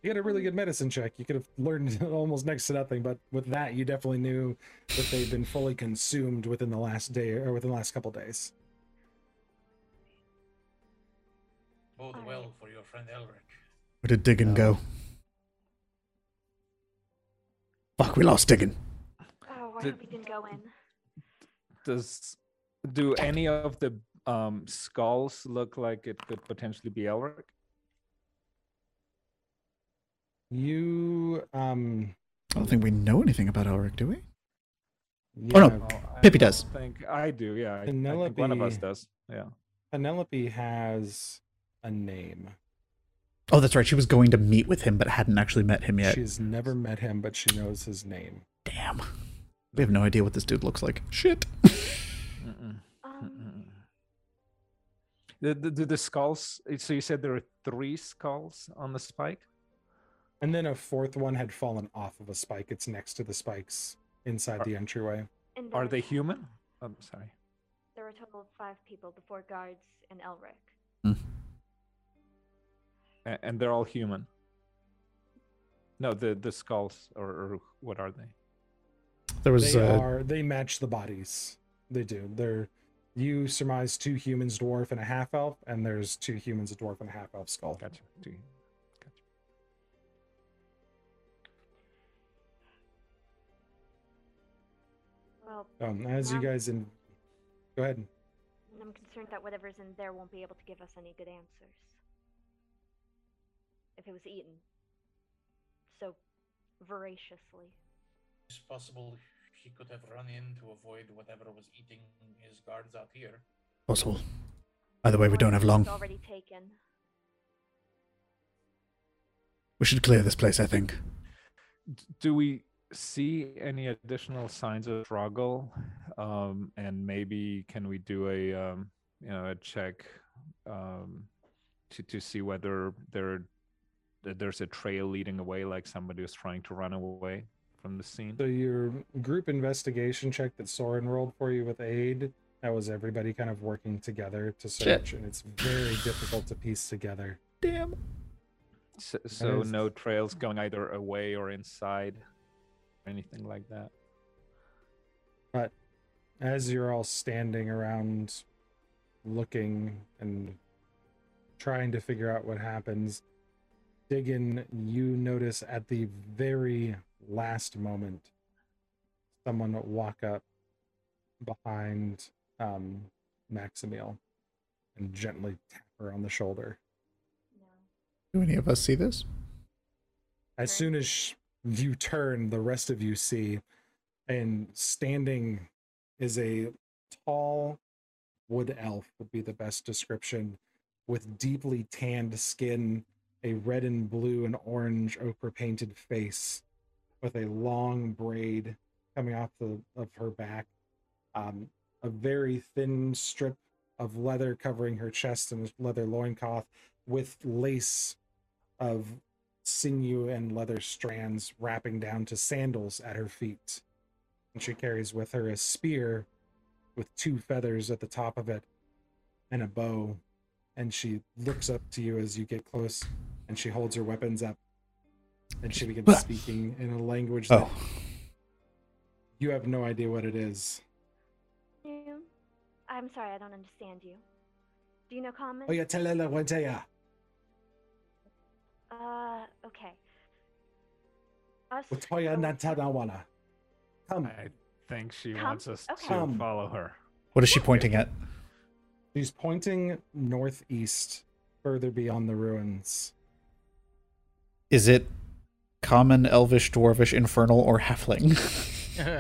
You had a really good medicine check. You could have learned almost next to nothing, but with that, you definitely knew that they've been fully consumed within the last day or within the last couple days. Bode well for your friend Elric. Where did Diggin go? Fuck, we lost Diggin. Oh, where Did- have we been going? Does do any of the um, skulls look like it could potentially be Elric? You um I don't think we know anything about Elric, do we? yeah, Oh, no. I Pippi does. I. Think I do. Yeah, I, I think one of us does. Yeah. Penelope has a name. Oh, that's right. She was going to meet with him, but hadn't actually met him yet. She's never met him, but she knows his name. Damn. We have no idea what this dude looks like. Shit. Mm-mm, Um, mm-mm. The, the, the skulls? So you said there are three skulls on the spike. And then a fourth one had fallen off of a spike. It's next to the spikes inside Are- the entryway. And Are they human? I'm sorry. There were a total of five people, the four guards and Elric. A- And they're all human. No, the the skulls, or, or what are they? There was They uh, are they match the bodies. They do. They're you surmise two humans, dwarf, and a half elf, and there's two humans, a dwarf, and a half elf skull. Gotcha. Do Well, Um, as you guys in, go ahead. I'm concerned that whatever's in there won't be able to give us any good answers. If it was eaten so voraciously. It's possible he could have run in to avoid whatever was eating his guards out here. possible. Either way, we don't have it was long. already taken. We should clear this place, I think. D- Do we see any additional signs of struggle? Um, and maybe can we do a um, you know a check um, to to see whether there that there's a trail leading away, like somebody was trying to run away from the scene? So your group investigation check that Soren rolled for you with aid, that was everybody kind of working together to search, and it's very difficult to piece together. Damn. So, so is- no trails going either away or inside, or anything like that. But as you're all standing around looking and trying to figure out what happens, Diggin, you notice at the very last moment someone walk up behind um, Maximil and gently tap her on the shoulder. No. Do any of us see this? As soon as sh- you turn, the rest of you see, and standing is a tall wood elf, would be the best description, with deeply tanned skin, a red and blue and orange ochre painted face, with a long braid coming off the, of her back, um, a very thin strip of leather covering her chest and leather loincloth, with lace of sinew and leather strands wrapping down to sandals at her feet. And she carries with her a spear with two feathers at the top of it and a bow. And she looks up to you as you get close and she holds her weapons up. And she begins Ah. speaking in a language that Oh, you have no idea what it is. I'm sorry, I don't understand you. Do you know common? Oh, yeah, telela wenteya. Uh, okay. Us. Utoya go- natanawana. Come. I think she Come? wants us Okay. to Come. follow her. what is she pointing at? She's pointing northeast, further beyond the ruins. Is it common, elvish, dwarvish, infernal, or halfling?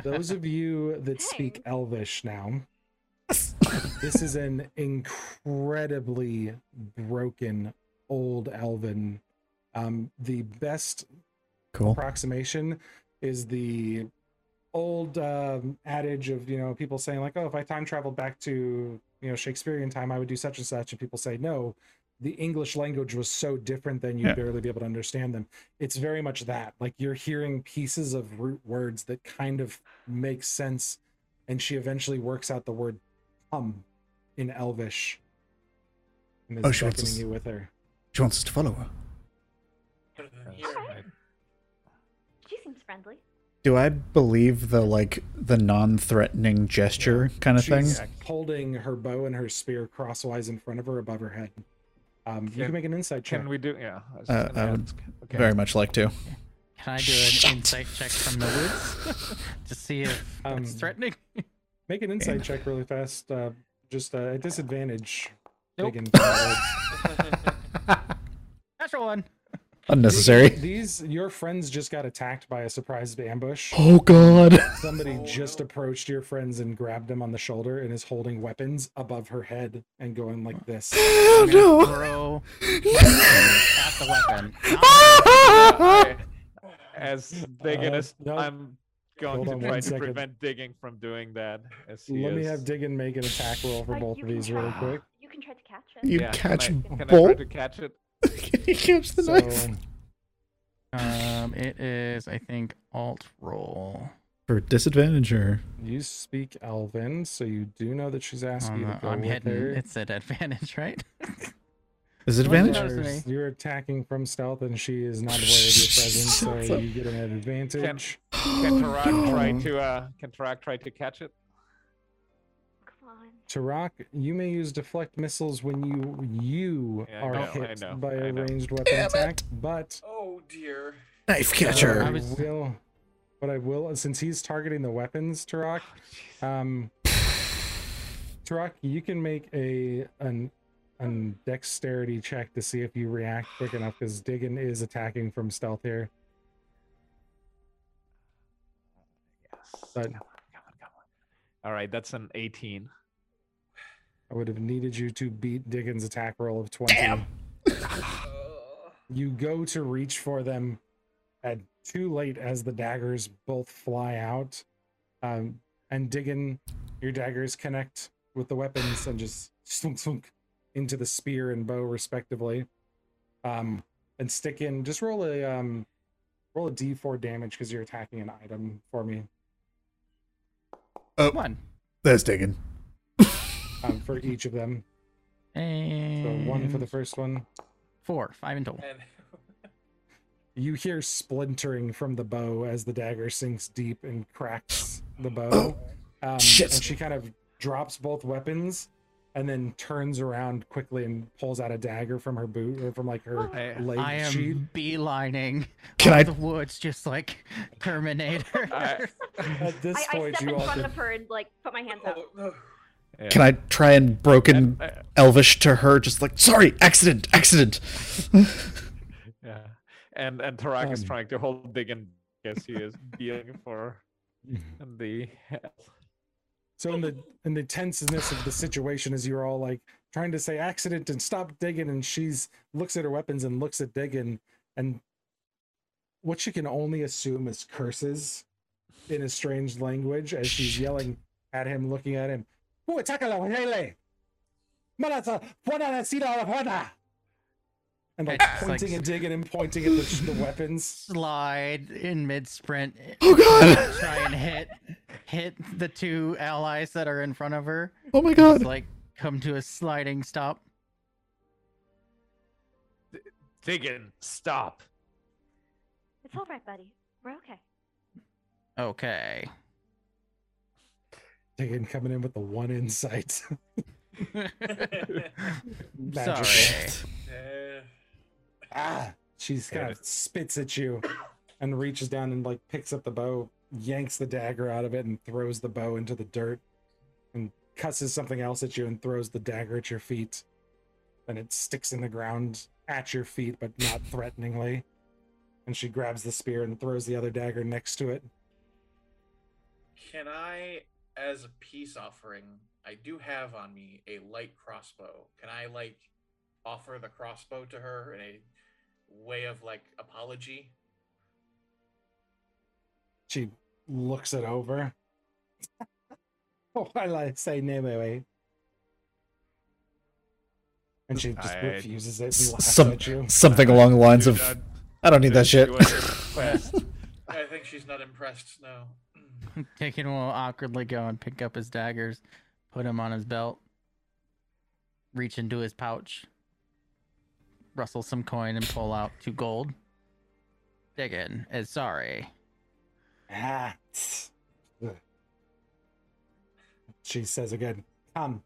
Those of you that speak Elvish now, this is an incredibly broken old Elven. Um, the best cool. approximation is the old um, adage of you know people saying like, oh, if I time traveled back to you know Shakespearean time, I would do such and such, and people say no. The English language was so different than you'd Yeah. barely be able to understand them. It's very much that. Like you're hearing pieces of root words that kind of make sense, and she eventually works out the word "come" in Elvish. And is Oh, she wants beckoning you with her. She wants us to follow her. Better than Yes, here. Alright. I- She seems friendly. Do I believe the like the non-threatening gesture kind of thing? She's holding her bow and her spear crosswise in front of her above her head. Um, you Can- can make an insight check. Can we do? Yeah. I, was Uh, just gonna I would. Okay. Very much like to. Can I do an insight check from the woods to see if Um, it's threatening? Make an insight check really fast. Uh, just uh, at disadvantage. Nope. digging for the. Natural one. Unnecessary. These your friends just got attacked by a surprise ambush. Oh God. Somebody Oh, just no. approached your friends and grabbed them on the shoulder and is holding weapons above her head and going like this. Oh I'm gonna no. Throw at the weapon. I- as big Uh, as no. I'm going Hold to on try to second. prevent Diggin from doing that. As he Let me is. have Diggin make an attack roll for Uh, both of can these really quick. You can try to catch it. You Yeah, catch can I, can I try bolt. to catch it? Can you catch the So knife? Um, it is, I think, alt roll. For disadvantage or you speak Elven, so you do know that she's asking On you to the- go I'm with hidden. her. It's at advantage, right? is it advantage? You're- attacking from stealth, and she is not aware of your presence, so So- you get an advantage. Can Oh, Tarak try no. to uh can Tarak try to catch it? Come on. Tarak, you may use deflect missiles when you you Yeah, are know, hit know, by a ranged weapon Damn it. attack, but Oh dear. Knife catcher. I I was- will, but I will since he's targeting the weapons, Tarak. Um, Tarak, you can make a an an dexterity check to see if you react quick enough because Diggin is attacking from stealth here. Yes. But- Come on, come on, come on. All right, that's an 18. I would have needed you to beat Diggin's attack roll of 20. Damn. You go to reach for them at too late as the daggers both fly out. Um, and Diggin, your daggers connect with the weapons and just slunk, slunk into the spear and bow respectively. Um, and stick in, just roll a um, roll a d4 damage because you're attacking an item for me. One. That's Diggin. Um, for each of them. So one for the first one. four, five in total. You hear splintering from the bow as the dagger sinks deep and cracks the bow. Oh, um, shit. And she kind of drops both weapons and then turns around quickly and pulls out a dagger from her boot or from like her I- leg I am sheath. beelining Can I- the woods just like Terminator. I- At this I, I point, step you in all front can, of her and like put my hands up. oh, no. Yeah. Can I try and broken And, uh, Elvish to her, just like sorry, accident, accident. yeah. And and Tarak is Um, trying to hold Diggin because he is being for the hell. So in the in the tenseness of the situation, as you're all like trying to say accident and stop Diggin, and she's looks at her weapons and looks at Diggin, and what she can only assume is curses in a strange language as she's yelling at him, looking at him. "Oh, atácala, güey! Malata, fuera de sida, fuera!" And like It's like- pointing and Diggin and pointing at the, the weapons. Slide in mid sprint. Oh god! Try and hit hit the two allies that are in front of her. Oh my Just, god! like come to a sliding stop. Diggin stop. It's all right, buddy. We're okay. Okay. Diggin coming in with the one insight. Magical. Sorry. Uh, ah she's kind of spits at you and reaches down and like picks up the bow yanks the dagger out of it and throws the bow into the dirt and cusses something else at you and throws the dagger at your feet and it sticks in the ground at your feet but not threateningly and she grabs the spear and throws the other dagger next to it can I, as a peace offering, I do have on me a light crossbow. Can I like offer the crossbow to her in a way of like apology? she looks it over while i say no way and she just I- refuses it and S- laughs some- at you Something along the lines of, not I don't need that shit. do as request. I think she's not impressed. No. Taken will awkwardly go and pick up his daggers, put him on his belt, reach into his pouch, rustle some coin, and pull out two gold. Diggin is sorry. Ah. She says again, come.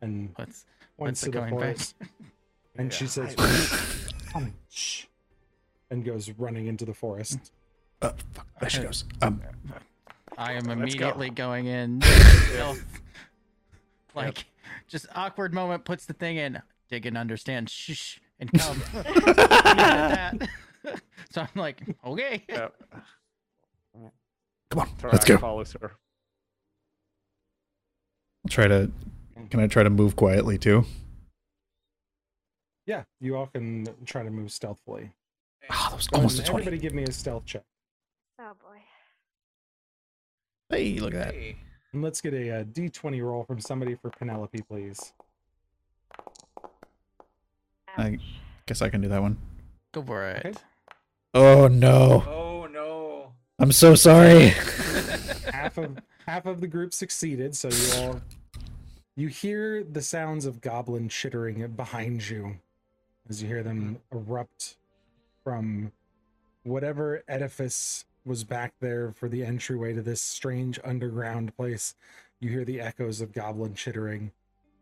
And What's what's the coin back? And she says, come. And goes running into the forest. Uh, fuck, there she goes. Um, I am Let's go. immediately going in. stealth. like, just awkward moment, puts the thing in. Diggin understand, Shh, and come. He said that. so I'm like, okay. Yeah. come on, let's Tarak go. follows her. Try to. Can I try to move quietly too? Yeah, you all can try to move stealthily. Ah, that was Go almost a twenty. Everybody give me a stealth check. Oh boy. Hey, look at that. Hey, And let's get a, uh 20 roll from somebody for Penelope, please. I- Guess I can do that one. Go for it. Okay. Oh no. Oh no. I'm so sorry. half of half of the group succeeded, so you all you hear the sounds of goblin chittering behind you as you hear them erupt from whatever edifice was back there for the entryway to this strange underground place. You hear the echoes of goblin chittering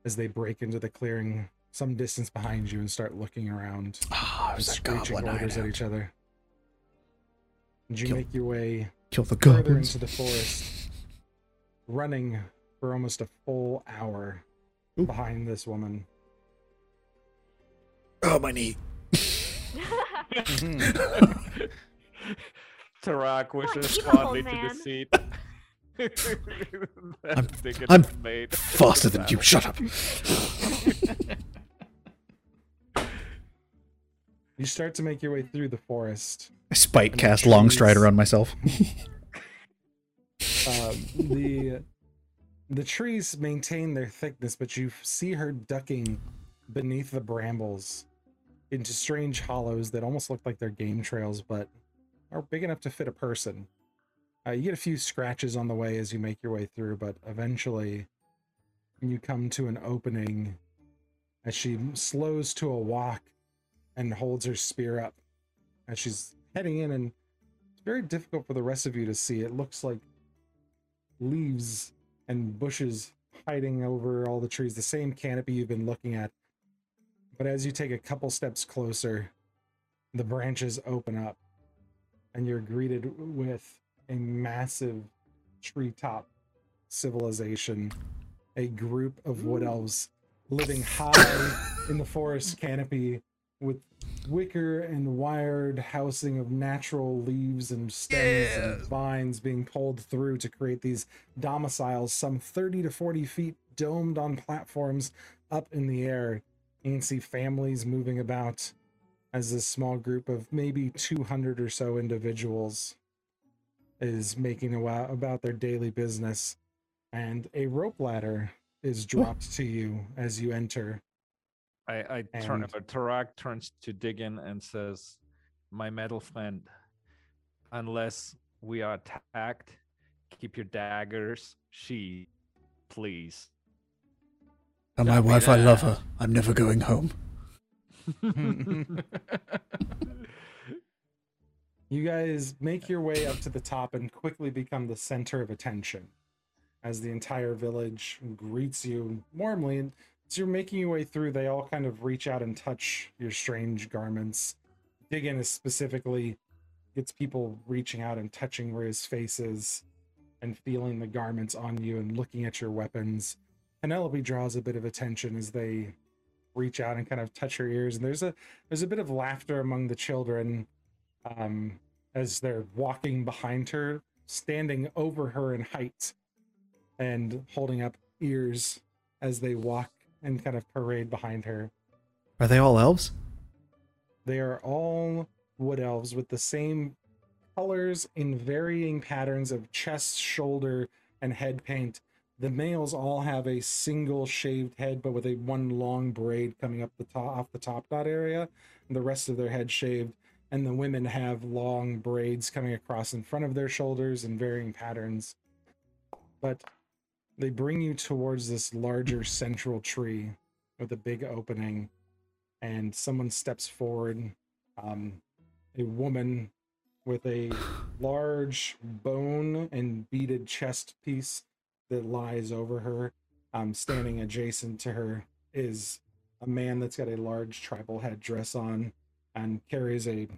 as they break into the clearing some distance behind you and start looking around ah, Oh, was screeching orders at each other. And you Kill- make your way Kill the further goblins. into the forest, running for almost a full hour Ooh. behind this woman. Oh, my knee. Tarak on, wishes keep fondly to the man. seat. I'm- I'm made. Faster than you. Shut up. You start to make your way through the forest. I spite And cast long trees- strider on myself. Um, the the trees maintain their thickness, but you see her ducking beneath the brambles into strange hollows that almost look like they're game trails, but are big enough to fit a person. Uh, you get a few scratches on the way as you make your way through, but eventually you come to an opening as she slows to a walk and holds her spear up as she's heading in and it's very difficult for the rest of you to see. It looks like leaves and bushes hiding over all the trees the same canopy you've been looking at. But as you take a couple steps closer the branches open up and you're greeted with a massive treetop civilization a group of wood elves living high in the forest canopy with wicker and wired housing of natural leaves and stems and vines being pulled through to create these domiciles some 30 to 40 feet domed on platforms up in the air. You can see families moving about as this small group of maybe 200 or so individuals is making a wa- about their daily business and a rope ladder is dropped to you as you enter I, I turn. And- Uh, Tarak turns to Diggin and says, "My metal friend, unless we are attacked, keep your daggers she please." Tell my wife I love her. I'm never going home. You guys make your way up to the top and quickly become the center of attention as the entire village greets you warmly. And as you're making your way through, they all kind of reach out and touch your strange garments. Diggin is specifically gets people reaching out and touching where his face is and feeling the garments on you and looking at your weapons. Penelope draws a bit of attention as they reach out and kind of touch her ears. And there's a there's a bit of laughter among the children um, as they're walking behind her, standing over her in height, and holding up ears as they walk and kind of parade behind her. Are they all elves? They are all wood elves with the same colors in varying patterns of chest, shoulder, and head paint. The males all have a single shaved head, but with a one long braid coming up the top off the top dot area, and the rest of their head shaved. And the women have long braids coming across in front of their shoulders in varying patterns. But they bring you towards this larger central tree with a big opening and someone steps forward um, a woman with a large bone and beaded chest piece that lies over her um, standing adjacent to her is a man that's got a large tribal headdress on and carries a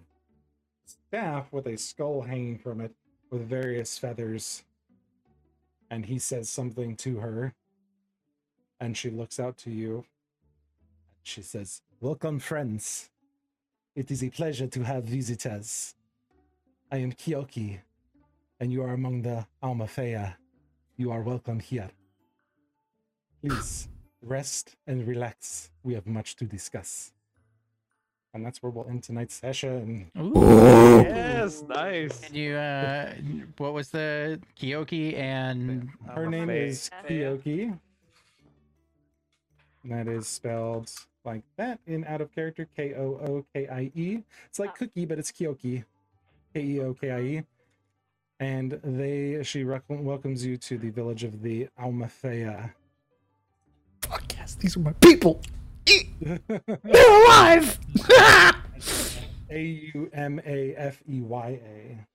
staff with a skull hanging from it with various feathers and he says something to her and she looks out to you she says, Welcome, friends. It is a pleasure to have visitors. I am Kyoki, and you are among the Alma Fea. You are welcome here. Please rest and relax. We have much to discuss. And that's where we'll end tonight's session. Oh. Yes, nice. And you, uh, what was the Kyoki and Her Alma name is Kyoki. And that is spelled like that in out of character K O O K I E. It's like Oh. cookie, but it's Kyoki. K E O K I E. And they she rec- welcomes you to the village of the Almafea. Fuck yes, these are my people. They're alive. A U M A F E Y A.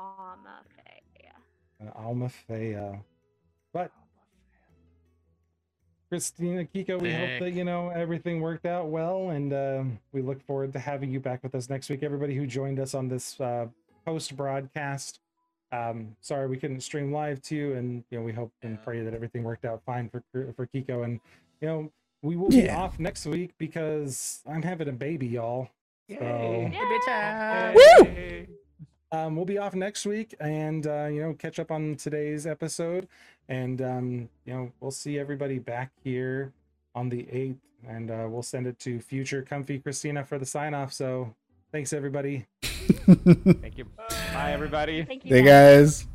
Amafea. An Almafea. But Christina Kiko, we hope that you know everything worked out well, and um, we look forward to having you back with us next week. Everybody who joined us on this uh, post broadcast, um, sorry we couldn't stream live to you, and you know we hope and pray that everything worked out fine for for Kiko, and you know we will be off next week because I'm having a baby, y'all. Yay. So Yeah. Woo! Um, we'll be off next week and uh, you know catch up on today's episode and um, you know we'll see everybody back here on the 8th and uh, we'll send it to future comfy christina for the sign off so thanks everybody Thank you. Bye, everybody. Thank you. Hey guys. guys.